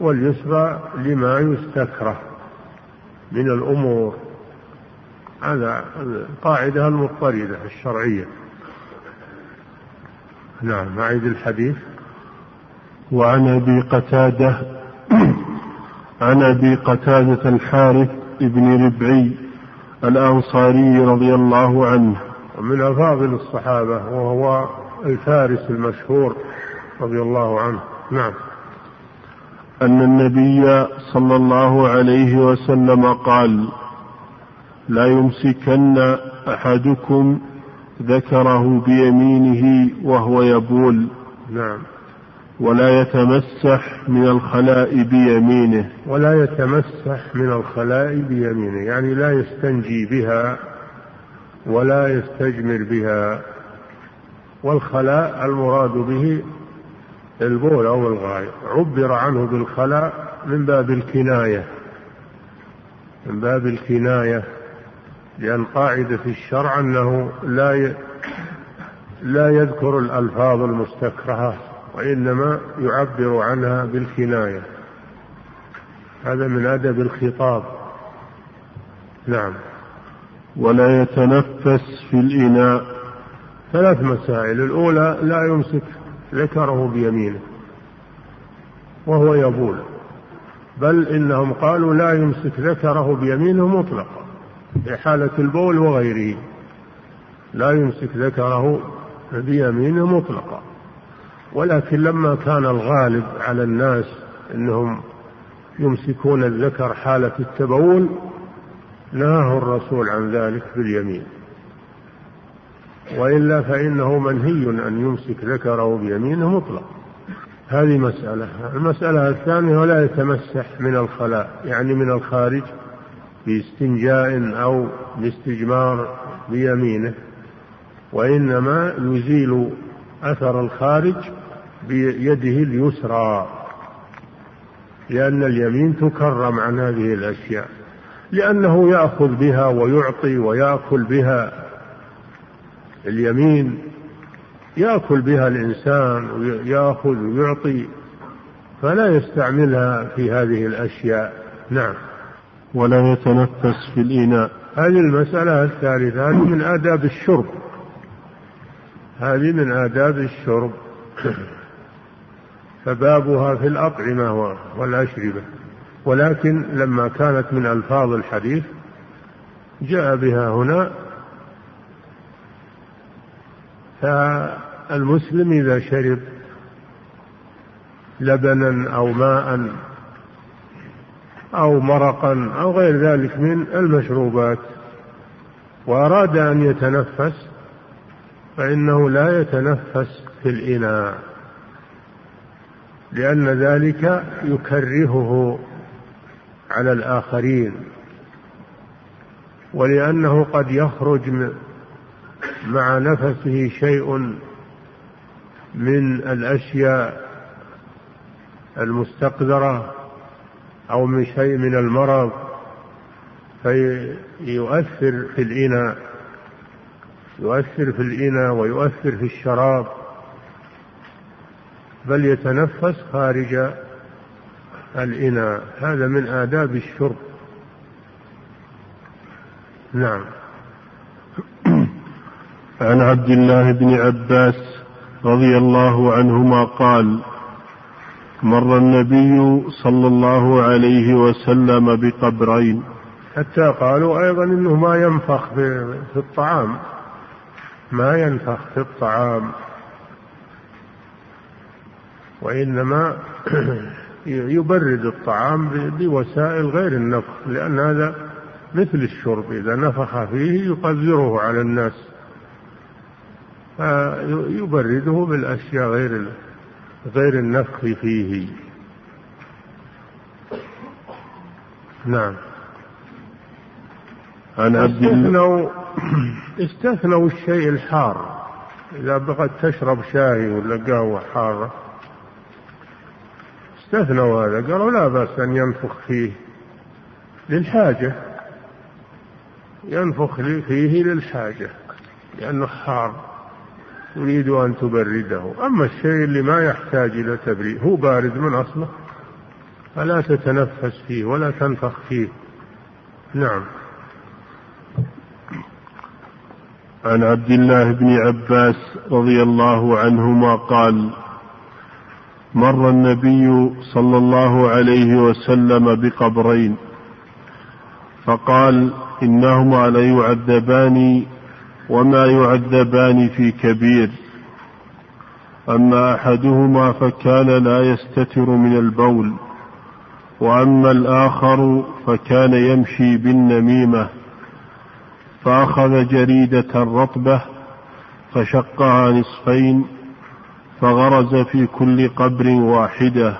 واليسرى لما يستكره من الأمور. هذا القاعدة المضطردة الشرعية. نعم أعيد الحديث. وعن أبي قتادة عن أبي قتادة الحارث بن ربعي الأنصاري رضي الله عنه ومن أفاضل الصحابة وهو الفارس المشهور رضي الله عنه. نعم. أن النبي صلى الله عليه وسلم قال لا يمسكن أحدكم ذكره بيمينه وهو يبول نعم. ولا يتمسح من الخلاء بيمينه. ولا يتمسح من الخلاء بيمينه يعني لا يستنجي بها ولا يستجمر بها. والخلاء المراد به البول أو الغائط عبر عنه بالخلاء من باب الكناية. من باب الكناية. لأن قاعدة في الشرع أنه لا لا يذكر الألفاظ المستكرهة وإنما يعبر عنها بالكناية. هذا من أدب الخطاب. نعم. ولا يتنفس في الإناء. ثلاث مسائل. الأولى لا يمسك ذكره بيمينه وهو يبول. بل إنهم قالوا لا يمسك ذكره بيمينه مطلقا في حالة البول وغيره. لا يمسك ذكره بيمينه مطلقا. ولكن لما كان الغالب على الناس إنهم يمسكون الذكر حالة التبول نهاه الرسول عن ذلك باليمين وإلا فإنه منهي أن يمسك ذكره بيمينه مطلق. هذه مسألة. المسألة الثانية ولا يتمسح من الخلاء يعني من الخارج باستنجاء أو باستجمار بيمينه وإنما يزيل أثر الخارج بيده اليسرى لأن اليمين تكرم عن هذه الأشياء. لأنه يأخذ بها ويعطي ويأكل بها. اليمين يأكل بها الإنسان ويأخذ ويعطي فلا يستعملها في هذه الأشياء. نعم. ولا يتنفس في الإناء. هذه المسألة الثالثة هذه من آداب الشرب. هذه من آداب الشرب. فبابها في الأطعمة والأشربة. ولكن لما كانت من ألفاظ الحديث جاء بها هنا فالمسلم إذا شرب لبنا أو ماء أو مرقا أو غير ذلك من المشروبات وأراد أن يتنفس فإنه لا يتنفس في الإناء لأن ذلك يكرهه. على الآخرين ولأنه قد يخرج مع نفسه شيء من الأشياء المستقذرة أو من شيء من المرض فيؤثر في الإناء يؤثر في الإناء ويؤثر في الشراب بل يتنفس خارج الإناء. هذا من آداب الشرب. نعم. عن عبد الله بن عباس رضي الله عنهما قال مر النبي صلى الله عليه وسلم بقبرين. حتى قالوا أيضا إنه ما ينفخ في, في الطعام. ما ينفخ في الطعام. وإنما يبرد الطعام بوسائل غير النفخ لأن هذا مثل الشرب إذا نفخ فيه يقذره على الناس فيبرده بالأشياء غير غير النفخ فيه. نعم. عن عبد استثنوا استثنوا الشيء الحار إذا بغت تشرب شاي ولا قهوة حارة استثنوا هذا قالوا لا بأس أن ينفخ فيه للحاجة ينفخ فيه للحاجة لأنه حار تريد أن تبرده. أما الشيء اللي ما يحتاج إلى تبريد هو بارد من أصله فلا تتنفس فيه ولا تنفخ فيه. نعم. عن عبد الله بن عباس رضي الله عنهما قال مر النبي صلى الله عليه وسلم بقبرين فقال انهما ليعذبان وما يعذبان في كبير. أما أحدهما فكان لا يستتر من البول وأما الآخر فكان يمشي بالنميمة فأخذ جريدة رطبة فشقها نصفين فغرز في كل قبر واحدة.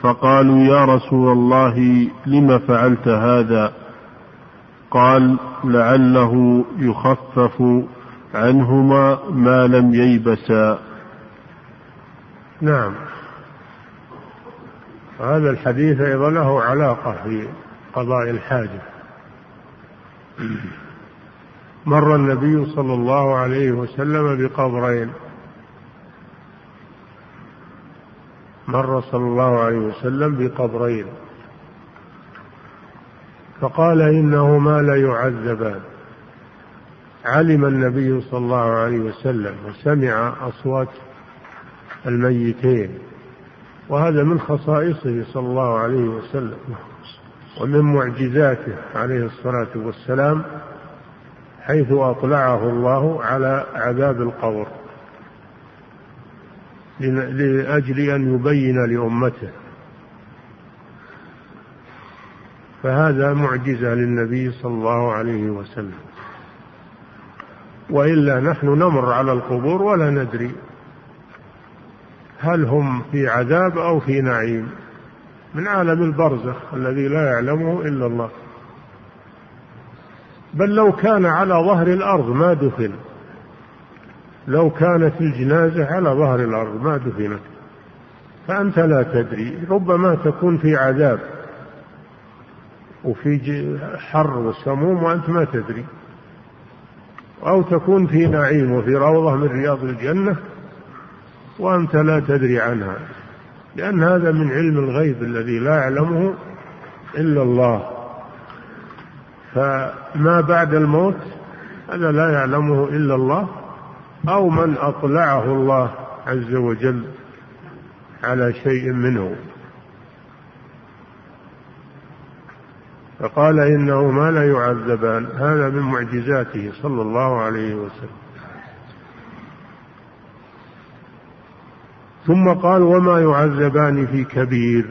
فقالوا يا رسول الله لم فعلت هذا؟ قال لعله يخفف عنهما ما لم ييبسا. نعم. هذا الحديث أيضا له علاقة في قضاء الحاجة. مر النبي صلى الله عليه وسلم بقبرين. مر صلى الله عليه وسلم بقبرين. فقال إنهما ليعذبان علم النبي صلى الله عليه وسلم وسمع أصوات الميتين. وهذا من خصائصه صلى الله عليه وسلم ومن معجزاته عليه الصلاة والسلام حيث أطلعه الله على عذاب القبر. لأجل أن يبين لأمته. فهذا معجزة للنبي صلى الله عليه وسلم. وإلا نحن نمر على القبور ولا ندري هل هم في عذاب أو في نعيم. من عالم البرزخ الذي لا يعلمه إلا الله. بل لو كان على ظهر الأرض ما دفن لو كانت الجنازة على ظهر الأرض ما دفنت. فأنت لا تدري ربما تكون في عذاب وفي حر وسموم وأنت ما تدري. أو تكون في نعيم وفي روضة من رياض الجنة وأنت لا تدري عنها. لأن هذا من علم الغيب الذي لا يعلمه إلا الله. فما بعد الموت هذا لا يعلمه إلا الله. أو من أطلعه الله عز وجل على شيء منه. فقال إنهما لا يعذبان هذا من معجزاته صلى الله عليه وسلم. ثم قال وما يعذبان في كبير.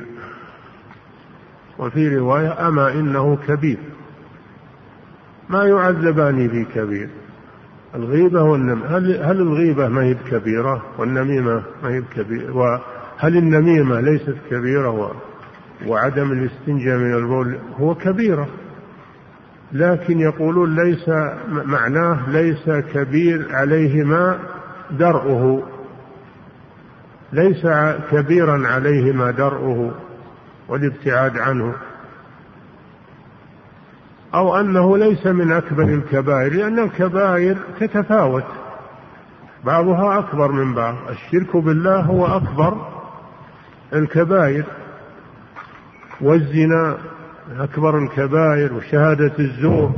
وفي رواية أما إنه كبير. ما يعذبان في كبير. الغيبة والنميمة هل, هل الغيبة ما هي بكبيرة والنميمة ما هي بكبيرة؟ وهل النميمة ليست كبيرة وعدم الاستنجاء من البول هو كبيرة؟ لكن يقولون ليس معناه ليس كبير عليهما درءه ليس كبيرا عليهما درءه والابتعاد عنه. أو أنه ليس من أكبر الكبائر لأن الكبائر تتفاوت. بعضها أكبر من بعض. الشرك بالله هو أكبر الكبائر. والزنا أكبر الكبائر وشهادة الزور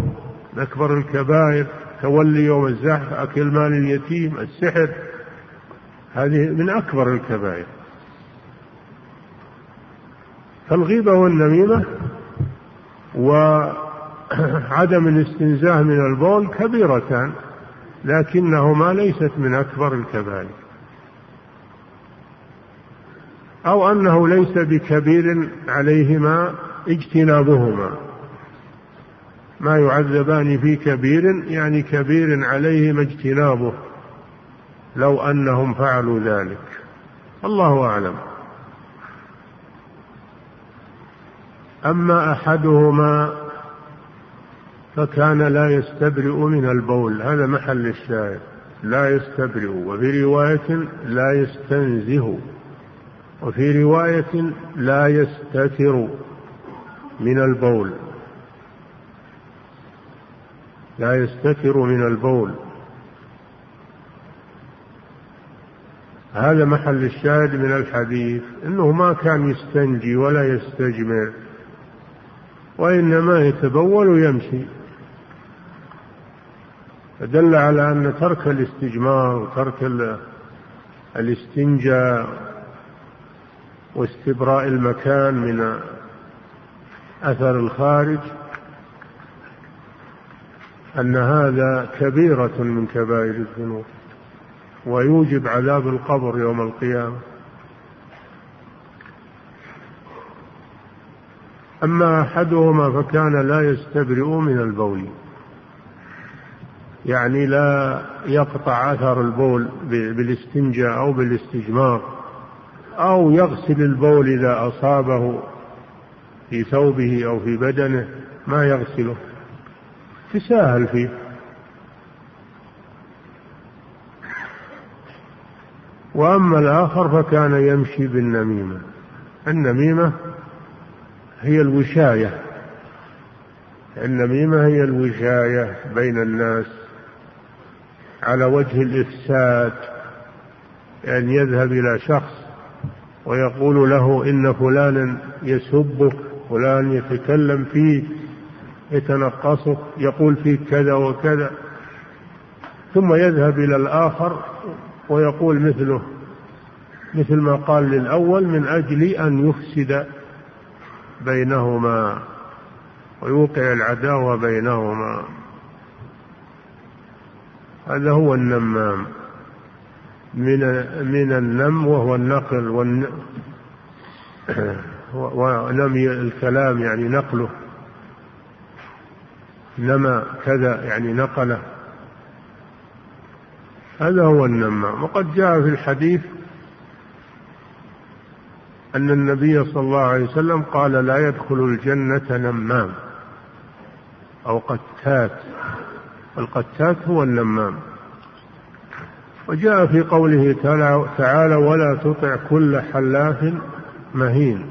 أكبر الكبائر. تولي يوم الزحف أكل مال اليتيم السحر. هذه من أكبر الكبائر. فالغيبة والنميمة وعدم الاستنزاه من البول كبيرتان لكنهما ليست من أكبر الكبائر. أو أنه ليس بكبير عليهما اجتنابهما. ما يعذبان في كبير يعني كبير عليهما اجتنابه لو أنهم فعلوا ذلك. الله أعلم. أما أحدهما فكان لا يستبرئ من البول. هذا محل الشاهد. لا يستبرئ وفي رواية لا يستنزه وفي رواية لا يستتر من البول. لا يستتر من البول. هذا محل الشاهد من الحديث إنه ما كان يستنجي ولا يستجمر وإنما يتبول ويمشي. فدل على أن ترك الاستجمار وترك الاستنجاء واستبراء المكان من أثر الخارج أن هذا كبيرة من كبائر الذنوب ويوجب عذاب القبر يوم القيامة. أما أحدهما فكان لا يستبرئ من البول. يعني لا يقطع أثر البول بالاستنجاء أو بالاستجمار أو يغسل البول إذا أصابه في ثوبه أو في بدنه ما يغسله. تساهل فيه. وأما الآخر فكان يمشي بالنميمة. النميمة هي الوشاية. النميمة هي الوشاية بين الناس. على وجه الإفساد أن يذهب إلى شخص ويقول له إن فلانا يسبك فلان يتكلم فيه يتنقصك يقول فيك كذا وكذا. ثم يذهب إلى الآخر ويقول مثله مثل ما قال للأول من أجل أن يفسد بينهما ويوقع العداوة بينهما. هذا هو النمام. من من النم وهو النقل والن ونمي الكلام يعني نقله. نما كذا يعني نقله. هذا هو النمام. وقد جاء في الحديث أن النبي صلى الله عليه وسلم قال لا يدخل الجنة نمام أو قتات. القتات هو النمام. وجاء في قوله تعالى ولا تطع كل حلاف مهين.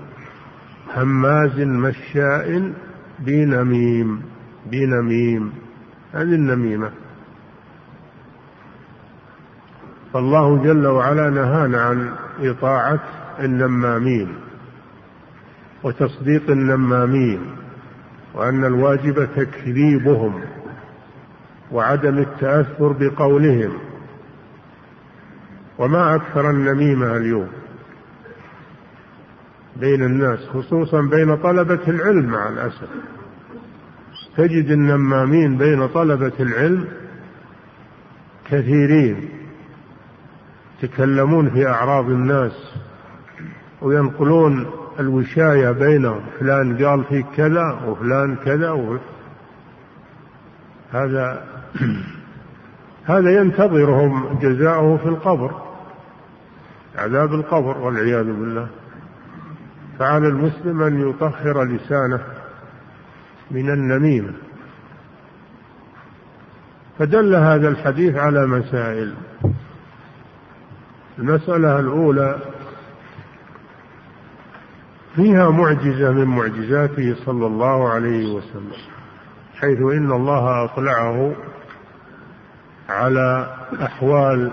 هماز مشاء بنميم. بنميم. هذه النميمة. فالله جل وعلا نهانا عن إطاعة النمامين وتصديق النمامين وأن الواجب تكذيبهم. وعدم التأثر بقولهم. وما أكثر النميمة اليوم بين الناس خصوصا بين طلبة العلم مع الأسف. تجد النمامين بين طلبة العلم كثيرين يتكلمون في أعراض الناس وينقلون الوشاية بينهم فلان قال فيك كذا وفلان كذا و... هذا هذا ينتظرهم جزاؤه في القبر عذاب القبر والعياذ بالله. فعلى المسلم أن يطهر لسانه من النميمة. فدل هذا الحديث على مسائل. المسألة الأولى فيها معجزة من معجزاته صلى الله عليه وسلم. حيث إن الله أطلعه على أحوال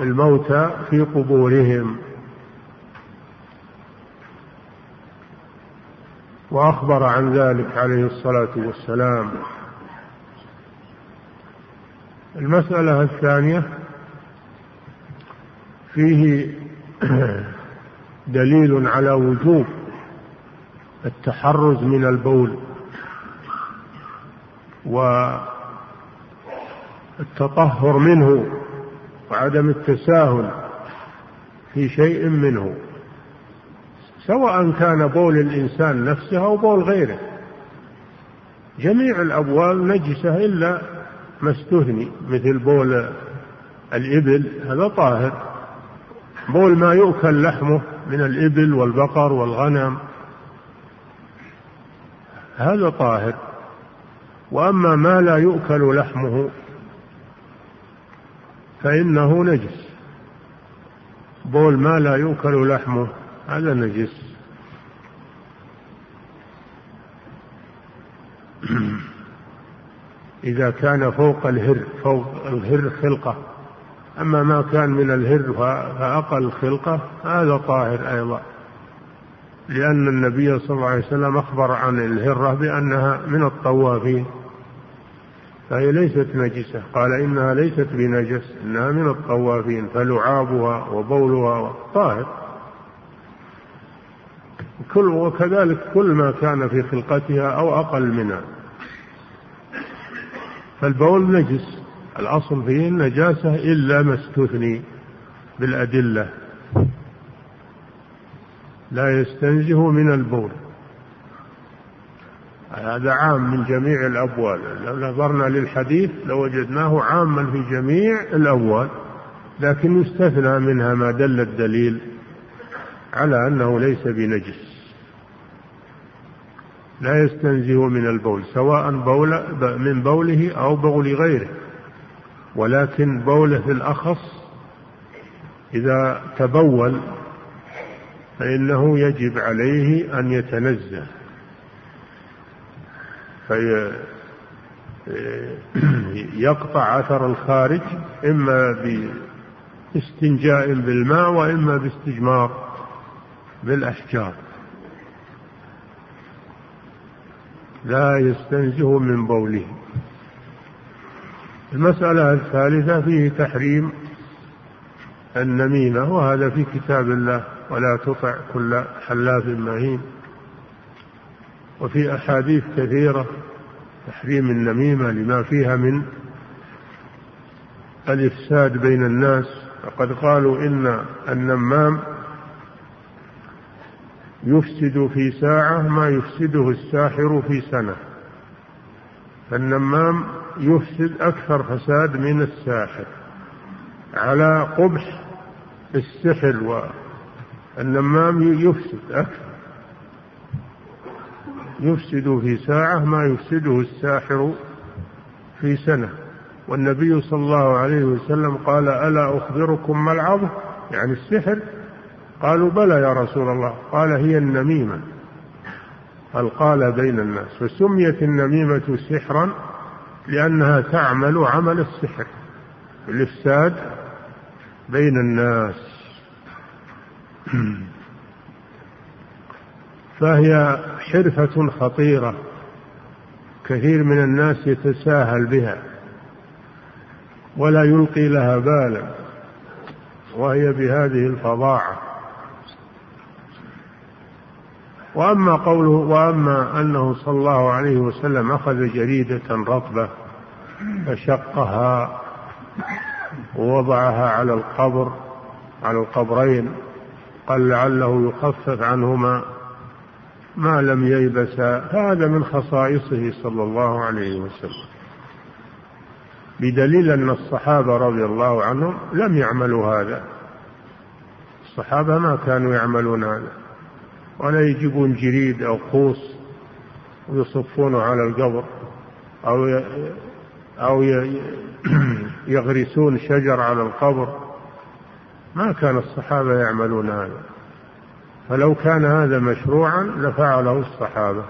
الموتى في قبورهم. وأخبر عن ذلك عليه الصلاة والسلام. المسألة الثانية فيه دليل على وجوب التحرز من البول. والتطهر منه وعدم التساهل في شيء منه سواء كان بول الإنسان نفسه أو بول غيره. جميع الأبوال نجسة إلا ما استثني مثل بول الإبل هذا طاهر. بول ما يؤكل لحمه من الإبل والبقر والغنم هذا طاهر. وأما ما لا يؤكل لحمه فإنه نجس. بول ما لا يؤكل لحمه هذا نجس. إذا كان فوق الهر فوق الهر خلقة. أما ما كان من الهر فأقل خلقة هذا طاهر أيضا. لأن النبي صلى الله عليه وسلم أخبر عن الهرة بأنها من الطوافين. فهي ليست نجسة. قال إنها ليست بنجس إنها من الطوافين فلعابها وبولها طاهر. كل وكذلك كل ما كان في خلقتها أو أقل منها. فالبول نجس الأصل فيه النجاسة إلا ما استثني بالأدلة. لا يستنزه من البول. هذا عام من جميع الأبوال. لو نظرنا للحديث لوجدناه عاما في جميع الأبوال لكن يستثنى منها ما دل الدليل على أنه ليس بنجس. لا يستنزه من البول سواء بول من بوله أو بول غيره. ولكن بوله الأخص إذا تبول فإنه يجب عليه أن يتنزه. فيقطع أثر الخارج إما باستنجاء بالماء وإما باستجمار بالأحجار لا يستنزه من بوله. المسألة الثالثة فيه تحريم النميمة وهذا في كتاب الله. ولا تطع كل حلاف مهين. وفي أحاديث كثيرة تحريم النميمة لما فيها من الإفساد بين الناس. وقد قالوا إن النمام يفسد في ساعة ما يفسده الساحر في سنة. فالنمام يفسد أكثر فساد من الساحر على قبح السحر والنمام يفسد أكثر. يفسد في ساعة ما يفسده الساحر في سنة. والنبي صلى الله عليه وسلم قال ألا أخبركم ما العظم؟ يعني السحر. قالوا بلى يا رسول الله. قال هي النميمة. القال بين الناس. فسميت النميمة سحرا لأنها تعمل عمل السحر. الإفساد بين الناس. فهي حرفة خطيرة. كثير من الناس يتساهل بها ولا يلقي لها بالا وهي بهذه الفظاعة. وأما قوله وأما أنه صلى الله عليه وسلم أخذ جريدة رطبة فشقها ووضعها على القبر على القبرين قال لعله يخفف عنهما ما لم ييبسا هذا من خصائصه صلى الله عليه وسلم. بدليل أن الصحابة رضي الله عنهم لم يعملوا هذا. الصحابة ما كانوا يعملون هذا. ولا يجيبون جريد أو قوس ويصفونه على القبر أو أو يغرسون شجر على القبر. ما كان الصحابة يعملون هذا. فلو كان هذا مشروعا لفعله الصحابة.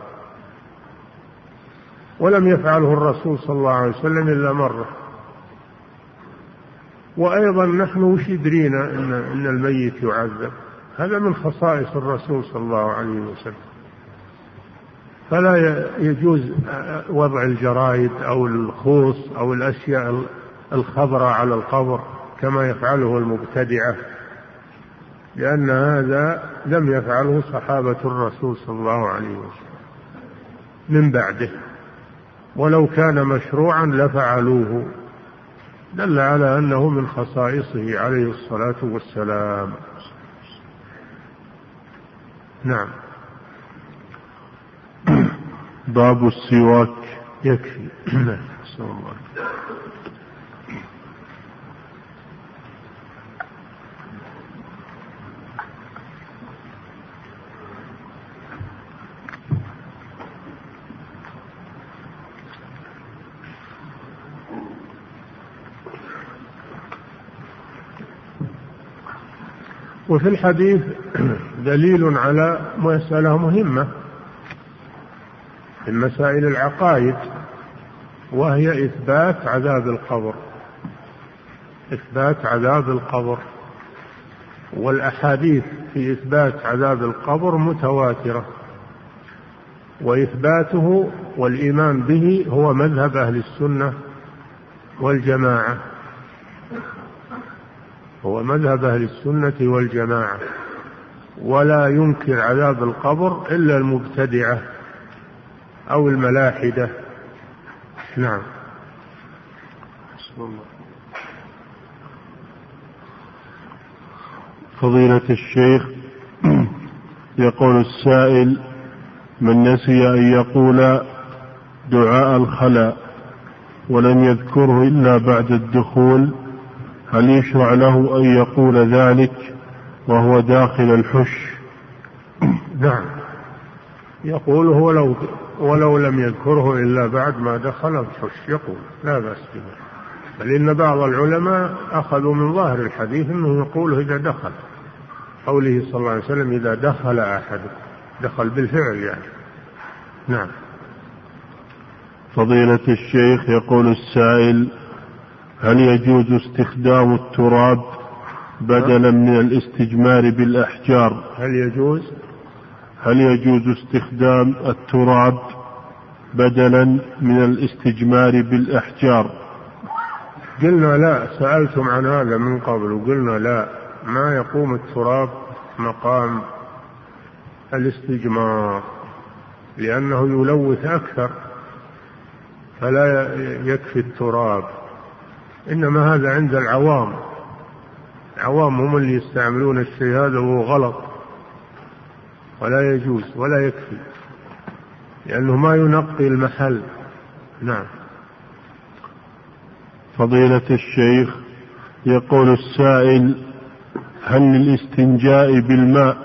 ولم يفعله الرسول صلى الله عليه وسلم إلا مرة. وأيضا نحن وش يدرينا إن, إن الميت يعذب؟ هذا من خصائص الرسول صلى الله عليه وسلم. فلا يجوز وضع الجرائد أو الخوص أو الأشياء الخضراء على القبر. كما يفعله المبتدعة لأن هذا لم يفعله صحابة الرسول صلى الله عليه وسلم من بعده. ولو كان مشروعا لفعلوه دل على أنه من خصائصه عليه الصلاة والسلام. نعم. باب السواك يكفي. نعم وفي الحديث دليل على مسألة مهمة من مسائل العقائد وهي إثبات عذاب القبر. إثبات عذاب القبر. والأحاديث في إثبات عذاب القبر متواترة. وإثباته والإيمان به هو مذهب أهل السنة والجماعة. هو مذهب أهل السنة والجماعة ولا ينكر عذاب القبر إلا المبتدعة أو الملاحدة. نعم. فضيلة الشيخ يقول السائل من نسي أن يقول دعاء الخلاء ولم يذكره إلا بعد الدخول هل يشرع له أن يقول ذلك وهو داخل الحش؟ نعم. يقوله ولو ولو لم يذكره إلا بعد ما دخل الحش يقول لا بأس به. بل إن بعض العلماء أخذوا من ظاهر الحديث أنه يقوله إذا دخل. قوله صلى الله عليه وسلم إذا دخل أحد دخل بالفعل يعني. نعم. فضيلة الشيخ يقول السائل هل يجوز استخدام التراب بدلا من الاستجمار بالأحجار؟ هل يجوز؟ هل يجوز استخدام التراب بدلا من الاستجمار بالأحجار؟ قلنا لا سألتم عن هذا من قبل وقلنا لا. ما يقوم التراب مقام الاستجمار؟ لأنه يلوث أكثر فلا يكفي التراب. إنما هذا عند العوام. العوام هم اللي يستعملون الشيء هذا وهو غلط. ولا يجوز ولا يكفي. لأنه ما ينقي المحل. نعم. فضيلة الشيخ يقول السائل هل للاستنجاء بالماء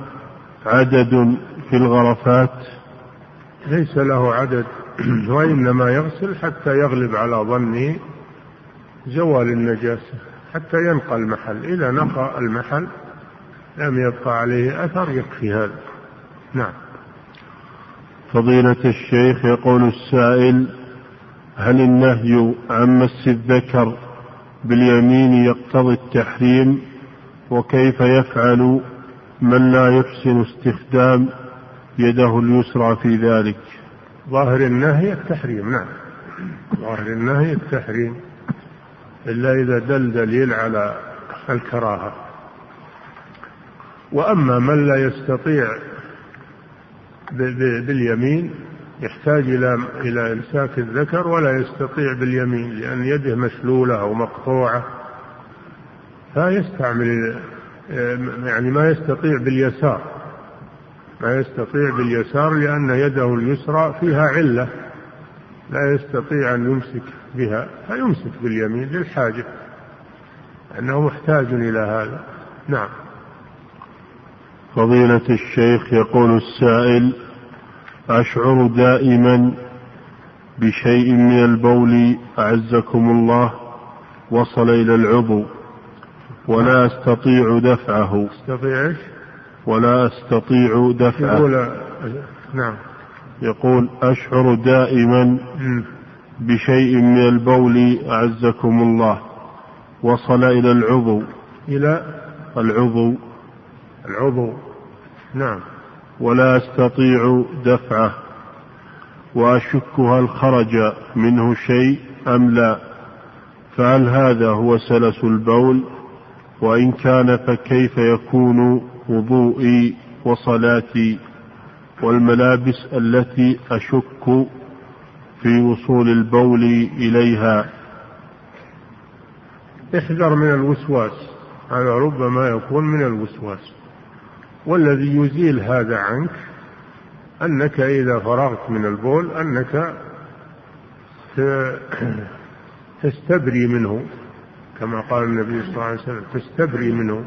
عدد في الغرفات؟ ليس له عدد. وإنما يغسل حتى يغلب على ظنه. زوال النجاسة حتى ينقى المحل. إذا نقى المحل لم يبقى عليه أثر يكفي هذا. نعم. فضيلة الشيخ يقول السائل هل النهي عن مس الذكر باليمين يقتضي التحريم؟ وكيف يفعل من لا يحسن استخدام يده اليسرى في ذلك؟ ظاهر النهي التحريم نعم. ظاهر النهي التحريم. إلا إذا دل دليل على الكراهة. وأما من لا يستطيع باليمين يحتاج إلى إلى إمساك الذكر ولا يستطيع باليمين لأن يده مشلولة أو مقطوعة. فيستعمل يعني ما يستطيع باليسار. ما يستطيع باليسار لأن يده اليسرى فيها علة. لا يستطيع أن يمسك بها فيمسك باليمين للحاجة أنه محتاج إلى هذا. نعم. فضيلة الشيخ يقول السائل أشعر دائما بشيء من البول أعزكم الله وصل إلى العضو ولا أستطيع دفعه. أستطيع ولا أستطيع دفعه. يقول نعم. يقول أشعر دائما بشيء من البول أعزكم الله. وصل إلى العضو. إلى العضو. العضو. نعم. ولا أستطيع دفعه. وأشك هل خرج منه شيء أم لا. فهل هذا هو سلس البول؟ وإن كان فكيف يكون وضوئي وصلاتي؟ والملابس التي أشك في وصول البول إليها. احذر من الوسواس. هذا ربما يكون من الوسواس. والذي يزيل هذا عنك أنك إذا فرغت من البول أنك تستبري منه كما قال النبي صلى الله عليه وسلم تستبري منه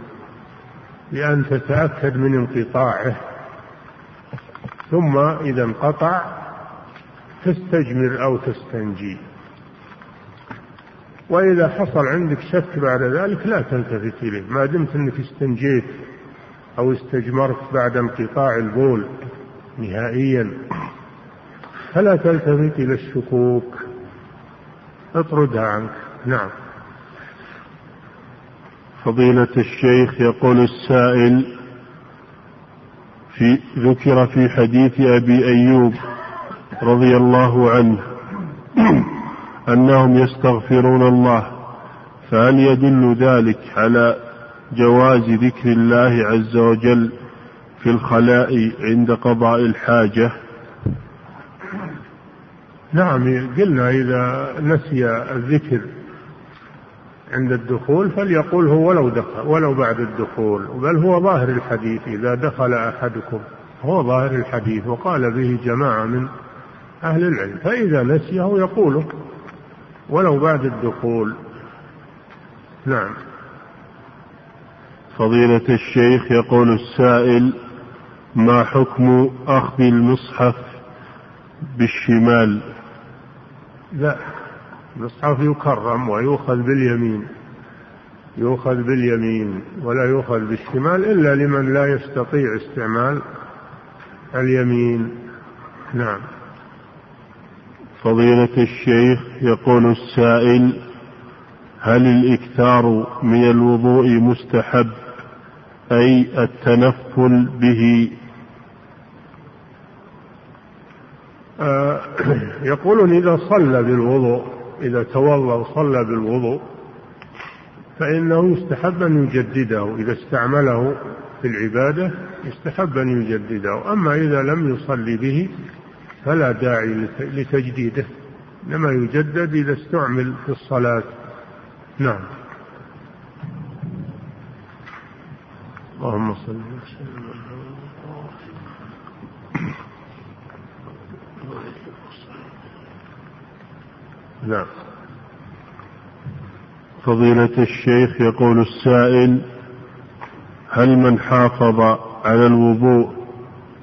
بأن تتأكد من انقطاعه. ثم إذا انقطع تستجمر أو تستنجي. وإذا حصل عندك شك بعد ذلك لا تلتفت إليه. ما دمت أنك استنجيت أو استجمرت بعد انقطاع البول نهائيا فلا تلتفت إلى الشكوك. اطردها عنك. نعم. فضيلة الشيخ يقول السائل في ذكر في حديث أبي أيوب رضي الله عنه أنهم يستغفرون الله فهل يدل ذلك على جواز ذكر الله عز وجل في الخلاء عند قضاء الحاجة؟ نعم قلنا إذا نسي الذكر عند الدخول فليقوله ولو دخل ولو بعد الدخول بل هو ظاهر الحديث إذا دخل أحدكم هو ظاهر الحديث وقال به جماعة من أهل العلم فإذا نسيه يقوله ولو بعد الدخول. نعم. فضيلة الشيخ يقول السائل ما حكم أخذ المصحف بالشمال؟ لا. المصحف يكرم ويؤخذ باليمين يؤخذ باليمين ولا يؤخذ بالشمال إلا لمن لا يستطيع استعمال اليمين. نعم. فضيلة الشيخ يقول السائل هل الإكثار من الوضوء مستحب؟ أي التنفل به؟ آه يقولون إذا صلى بالوضوء إذا توضأ وصلى بالوضوء فإنه يستحب أن يجدده إذا استعمله في العبادة يستحب أن يجدده أما إذا لم يصلي به فلا داعي لتجديده إنما يجدد إذا استعمل في الصلاة. نعم. اللهم صل وسلم نعم. فضيلة الشيخ يقول السائل هل من حافظ على الوضوء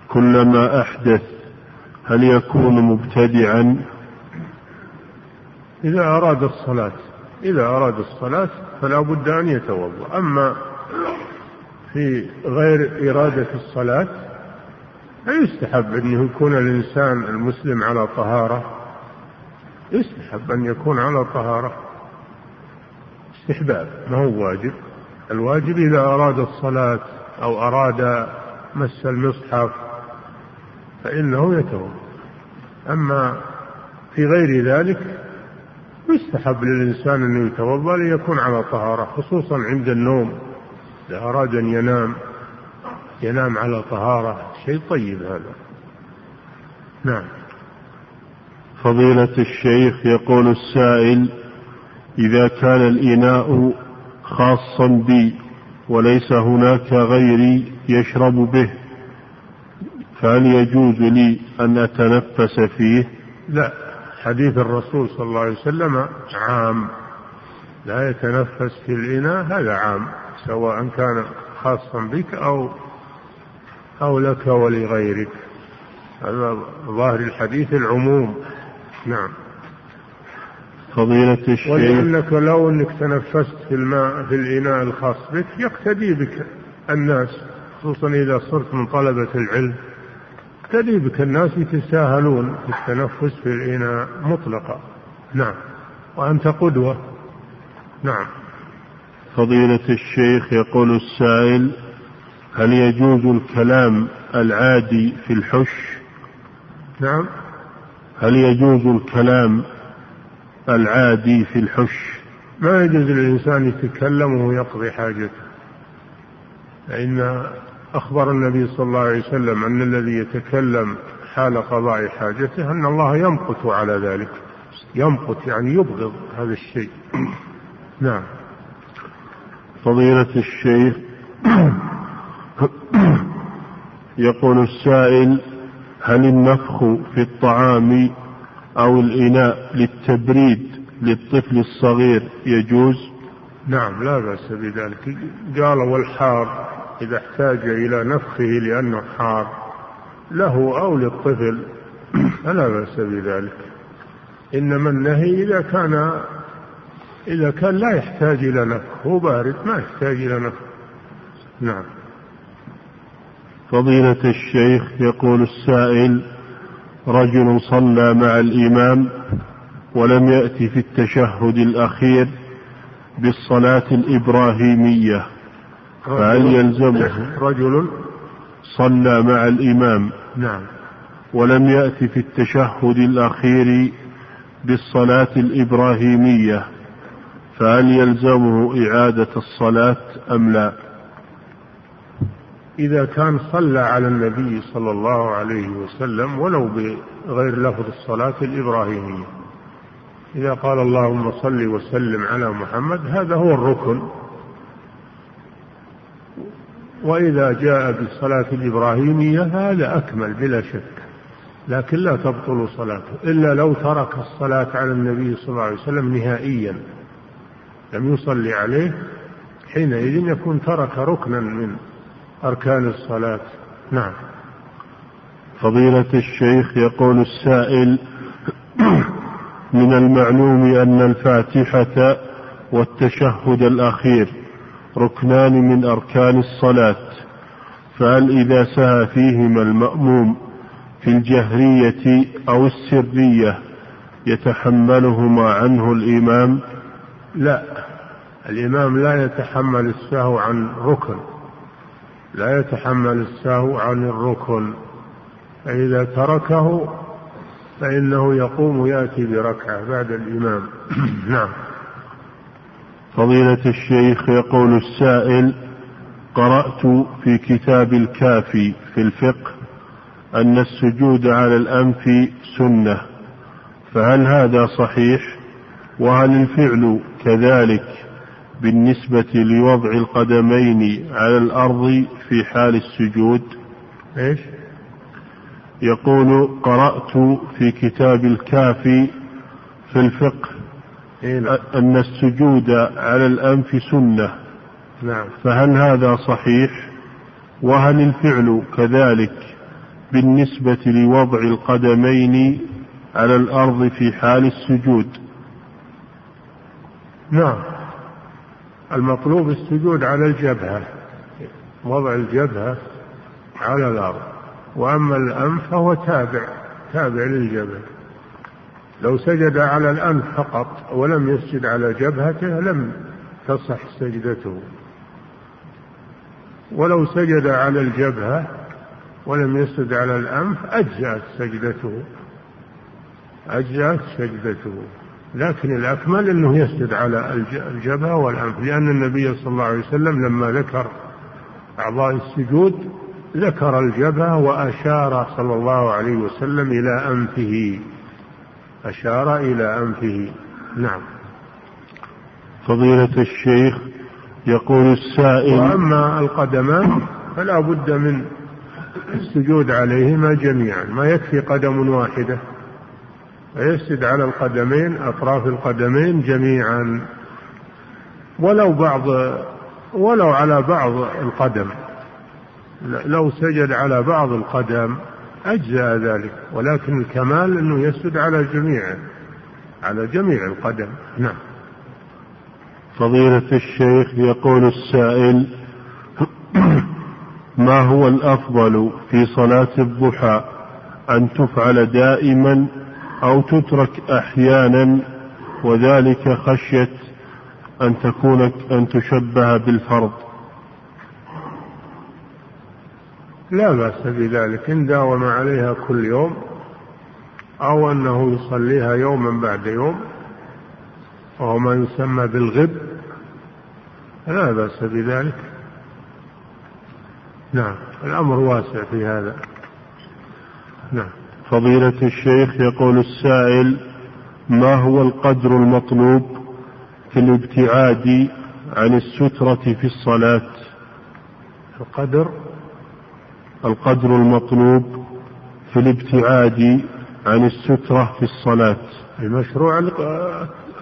كلما أحدث هل يكون مبتدعا؟ إذا أراد الصلاة إذا أراد الصلاة فلا بد أن يتوضأ. أما في غير إرادة الصلاة فيستحب أن يكون الإنسان المسلم على طهارة. يستحب أن يكون على طهارة. استحباب ما هو واجب؟ الواجب إذا أراد الصلاة أو أراد مس المصحف فإنه يتوضأ. أما في غير ذلك يستحب للإنسان أن يتوضأ ليكون على طهارة خصوصا عند النوم. إذا أراد أن ينام ينام على طهارة. شيء طيب هذا. نعم. فضيلة الشيخ يقول السائل إذا كان الإناء خاصا بي وليس هناك غيري يشرب به فهل يجوز لي أن أتنفس فيه؟ لا حديث الرسول صلى الله عليه وسلم عام. لا يتنفس في الإناء هذا عام سواء كان خاصا بك أو أو لك ولغيرك. هذا ظاهر الحديث العموم. نعم. فضيلة الشيخ. ولأنك لو أنك تنفست في الماء في الإناء الخاص بك يقتدي بك الناس خصوصا إذا صرت من طلبة العلم يقتدي بك الناس يتساهلون في التنفس في الإناء مطلقا. نعم. وأنت قدوة. نعم. فضيلة الشيخ يقول السائل هل يجوز الكلام العادي في الحش؟ نعم. هل يجوز الكلام العادي في الحش؟ ما يجوز للإنسان يتكلم ويقضي حاجته. فإن أخبر النبي صلى الله عليه وسلم أن الذي يتكلم حال قضاء حاجته أن الله يمقت على ذلك. يمقت يعني يبغض هذا الشيء. نعم. فضيلة الشيخ يقول السائل هل النفخ في الطعام أو الإناء للتبريد للطفل الصغير يجوز؟ نعم لا بأس بذلك. قال والحار إذا احتاج إلى نفخه لأنه حار له أو للطفل فلا بأس بذلك. إنما النهي إذا كان إذا كان لا يحتاج إلى نفخ هو بارد ما يحتاج إلى نفخ. نعم. فضيلة الشيخ يقول السائل رجل صلى مع الإمام ولم يأتي في التشهد الأخير بالصلاة الإبراهيمية فهل يلزمه رجل؟ صلى مع الإمام نعم. ولم يأتي في التشهد الأخير بالصلاة الإبراهيمية فهل يلزمه إعادة الصلاة أم لا؟ إذا كان صلى على النبي صلى الله عليه وسلم ولو بغير لفظ الصلاة الإبراهيمية. إذا قال اللهم صل وسلم على محمد هذا هو الركن. وإذا جاء بالصلاة الإبراهيمية هذا أكمل بلا شك. لكن لا تبطل صلاته إلا لو ترك الصلاة على النبي صلى الله عليه وسلم نهائيا. لم يصلي عليه حينئذ يكون ترك ركنا من أركان الصلاة. نعم. فضيلة الشيخ يقول السائل من المعلوم أن الفاتحة والتشهد الأخير ركنان من أركان الصلاة فهل إذا سهى فيهما المأموم في الجهرية أو السرية يتحملهما عنه الإمام؟ لا. الإمام لا يتحمل السهو عن ركن. لا يتحمل السهو عن الركن. فإذا تركه فإنه يقوم يأتي بركعة بعد الإمام. نعم. فضيلة الشيخ يقول السائل قرأت في كتاب الكافي في الفقه أن السجود على الأنف سنة. فهل هذا صحيح؟ وهل الفعل كذلك؟ بالنسبة لوضع القدمين على الأرض في حال السجود. إيش؟ يقول قرأت في كتاب الكافي في الفقه إيه أن السجود على الأنف سنة. نعم. فهل هذا صحيح؟ وهل الفعل كذلك بالنسبة لوضع القدمين على الأرض في حال السجود؟ نعم. المطلوب السجود على الجبهة وضع الجبهة على الأرض. وأما الأنف فهو تابع تابع للجبهة. لو سجد على الأنف فقط ولم يسجد على جبهته لم تصح سجدته. ولو سجد على الجبهة ولم يسجد على الأنف أجزأت سجدته. أجزأت سجدته. لكن الأكمل أنه يسجد على الجبهة والأنف لأن النبي صلى الله عليه وسلم لما ذكر أعضاء السجود ذكر الجبهة وأشار صلى الله عليه وسلم إلى أنفه. أشار إلى أنفه. نعم. فضيلة الشيخ يقول السائل وأما القدمان فلا بد من السجود عليهما جميعا ما يكفي قدم واحدة. فيسجد على القدمين أطراف القدمين جميعا. ولو بعض ولو على بعض القدم. لو سجد على بعض القدم أجزأ ذلك. ولكن الكمال أنه يسجد على جميع على جميع القدم. نعم. فضيلة الشيخ يقول السائل ما هو الأفضل في صلاة الضحى أن تفعل دائما أو تترك أحيانا وذلك خشية أن تكون أن تشبه بالفرض. لا بأس بذلك. إن داوم عليها كل يوم أو أنه يصليها يوما بعد يوم وهو ما يسمى بالغب لا بأس بذلك. نعم الأمر واسع في هذا. نعم. فضيلة الشيخ يقول السائل ما هو القدر المطلوب في الابتعاد عن السترة في الصلاة؟ القدر؟ القدر المطلوب في الابتعاد عن السترة في الصلاة. المشروع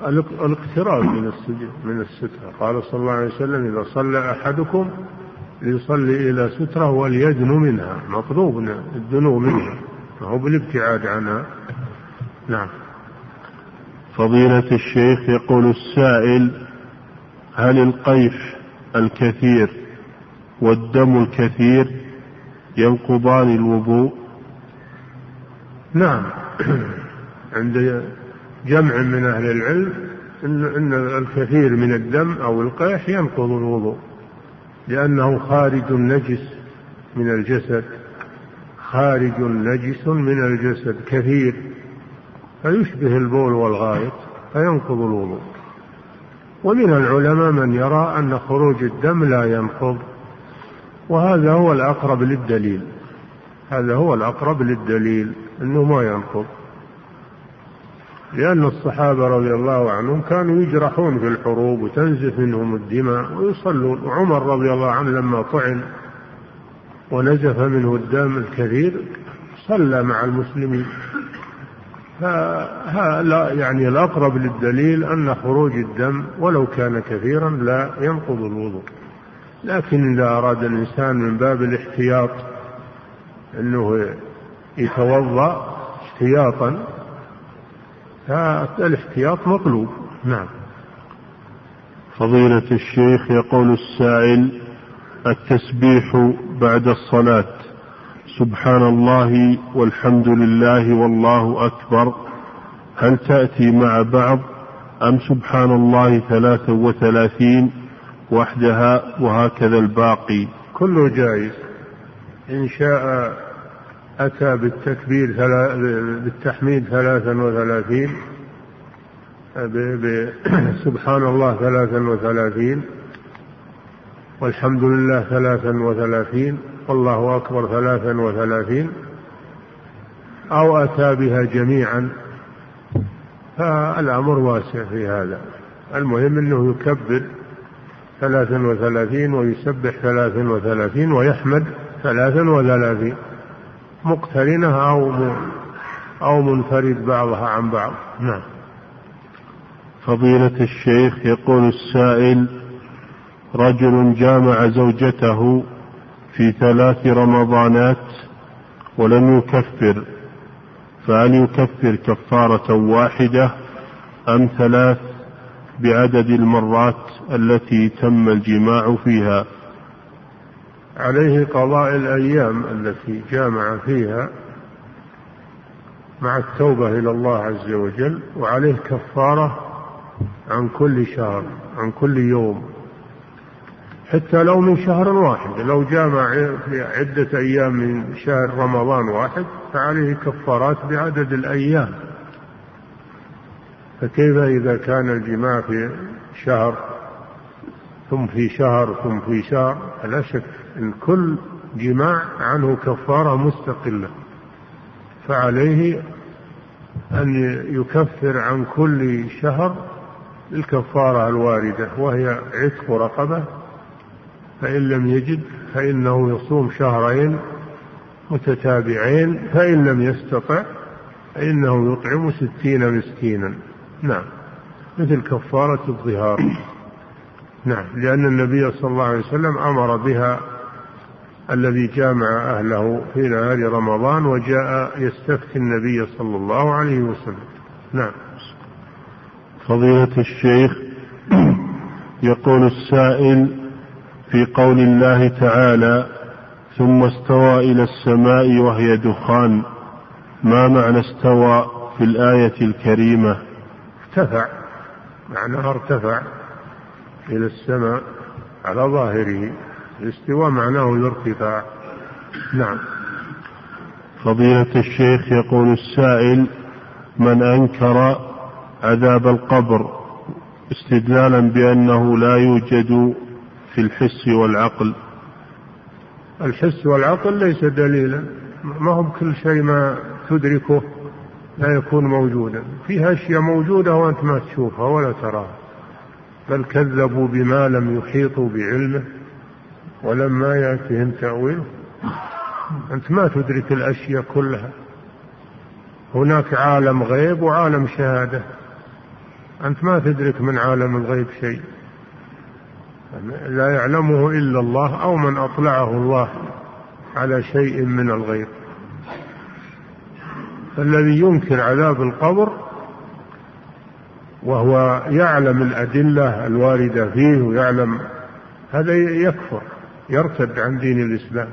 الاقتراب من من السترة. قال صلى الله عليه وسلم إذا صلى أحدكم ليصلي إلى سترة وليدنو منها. مطلوب الدنو منها. هو بالابتعاد عنها نعم. فضيلة الشيخ يقول السائل هل القيف الكثير والدم الكثير ينقضان الوضوء؟ نعم. عند جمع من أهل العلم إن, إن الكثير من الدم أو القيح ينقض الوضوء لأنه خارج نجس من الجسد. خارج نجس من الجسد كثير. فيشبه البول والغائط فينقض الوضوء. ومن العلماء من يرى أن خروج الدم لا ينقض. وهذا هو الأقرب للدليل. هذا هو الأقرب للدليل أنه ما ينقض. لأن الصحابة رضي الله عنهم كانوا يجرحون في الحروب وتنزف منهم الدماء ويصلون. وعمر رضي الله عنه لما طعن ونزف منه الدم الكثير صلى مع المسلمين. فهذا يعني الأقرب للدليل أن خروج الدم ولو كان كثيرا لا ينقض الوضوء. لكن إذا أراد الإنسان من باب الاحتياط أنه يتوضأ احتياطا فالاحتياط مطلوب. نعم. فضيلة الشيخ يقول السائل التسبيح بعد الصلاة. سبحان الله والحمد لله والله أكبر. هل تأتي مع بعض أم سبحان الله ثلاثة وثلاثين وحدها وهكذا الباقي؟ كله جائز. إن شاء أتى بالتكبير بالتحميد ثلاثا وثلاثين. سبحان الله ثلاثا وثلاثين. والحمد لله ثلاثا وثلاثين والله أكبر ثلاثا وثلاثين أو أتى بها جميعا. فالأمر واسع في هذا. المهم أنه يكبر ثلاثا وثلاثين ويسبح ثلاثا وثلاثين ويحمد ثلاثا وثلاثين. مقترنة أو أو منفرد بعضها عن بعض. نعم. فضيلة الشيخ يقول السائل رجل جامع زوجته في ثلاث رمضانات ولم يكفر فهل يكفر كفارة واحدة أم ثلاث بعدد المرات التي تم الجماع فيها؟ عليه قضاء الأيام التي جامع فيها مع التوبة إلى الله عز وجل وعليه كفارة عن كل شهر عن كل يوم. حتى لو من شهر واحد لو جامع في عدة أيام من شهر رمضان واحد فعليه كفارات بعدد الأيام. فكيف إذا كان الجماع في شهر ثم في شهر ثم في شهر؟ لا شك أن كل جماع عنه كفارة مستقلة. فعليه أن يكفر عن كل شهر الكفارة الواردة وهي عتق رقبة فإن لم يجد فإنه يصوم شهرين متتابعين فإن لم يستطع فإنه يطعم ستين مسكينا. نعم. مثل كفارة الظهار. نعم. لأن النبي صلى الله عليه وسلم أمر بها الذي جامع أهله في نهار رمضان وجاء يستفتي النبي صلى الله عليه وسلم. نعم. فضيلة الشيخ يقول السائل في قول الله تعالى ثم استوى إلى السماء وهي دخان. ما معنى استوى في الآية الكريمة؟ ارتفع. معناها ارتفع إلى السماء على ظاهره. الاستواء معناه الارتفاع. نعم. فضيلة الشيخ يقول السائل من أنكر عذاب القبر استدلالا بأنه لا يوجد في الحس والعقل. الحس والعقل ليس دليلا. ما هو بكل شيء ما تدركه لا يكون موجودا. فيها أشياء موجودة وأنت ما تشوفها ولا تراها. بل كذبوا بما لم يحيطوا بعلمه ولما يأتهم تأويله أنت ما تدرك الأشياء كلها. هناك عالم غيب وعالم شهادة. أنت ما تدرك من عالم الغيب شيء. لا يعلمه إلا الله أو من أطلعه الله على شيء من الغيب. الذي ينكر عذاب القبر وهو يعلم الأدلة الواردة فيه ويعلم هذا يكفر يرتد عن دين الإسلام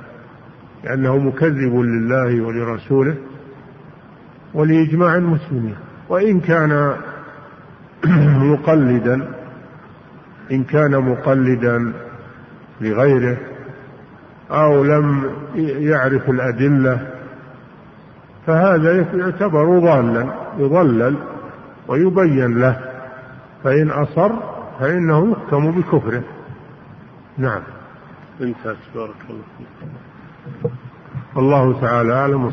لأنه مكذب لله ولرسوله ولإجماع المسلمين. وإن كان مقلدا إن كان مقلدا لغيره أو لم يعرف الأدلة فهذا يعتبر ضالا يضلل ويبين له فإن أصر فإنه يحكم بكفره. نعم. انتهت بارك الله فيك. والله تعالى أعلم.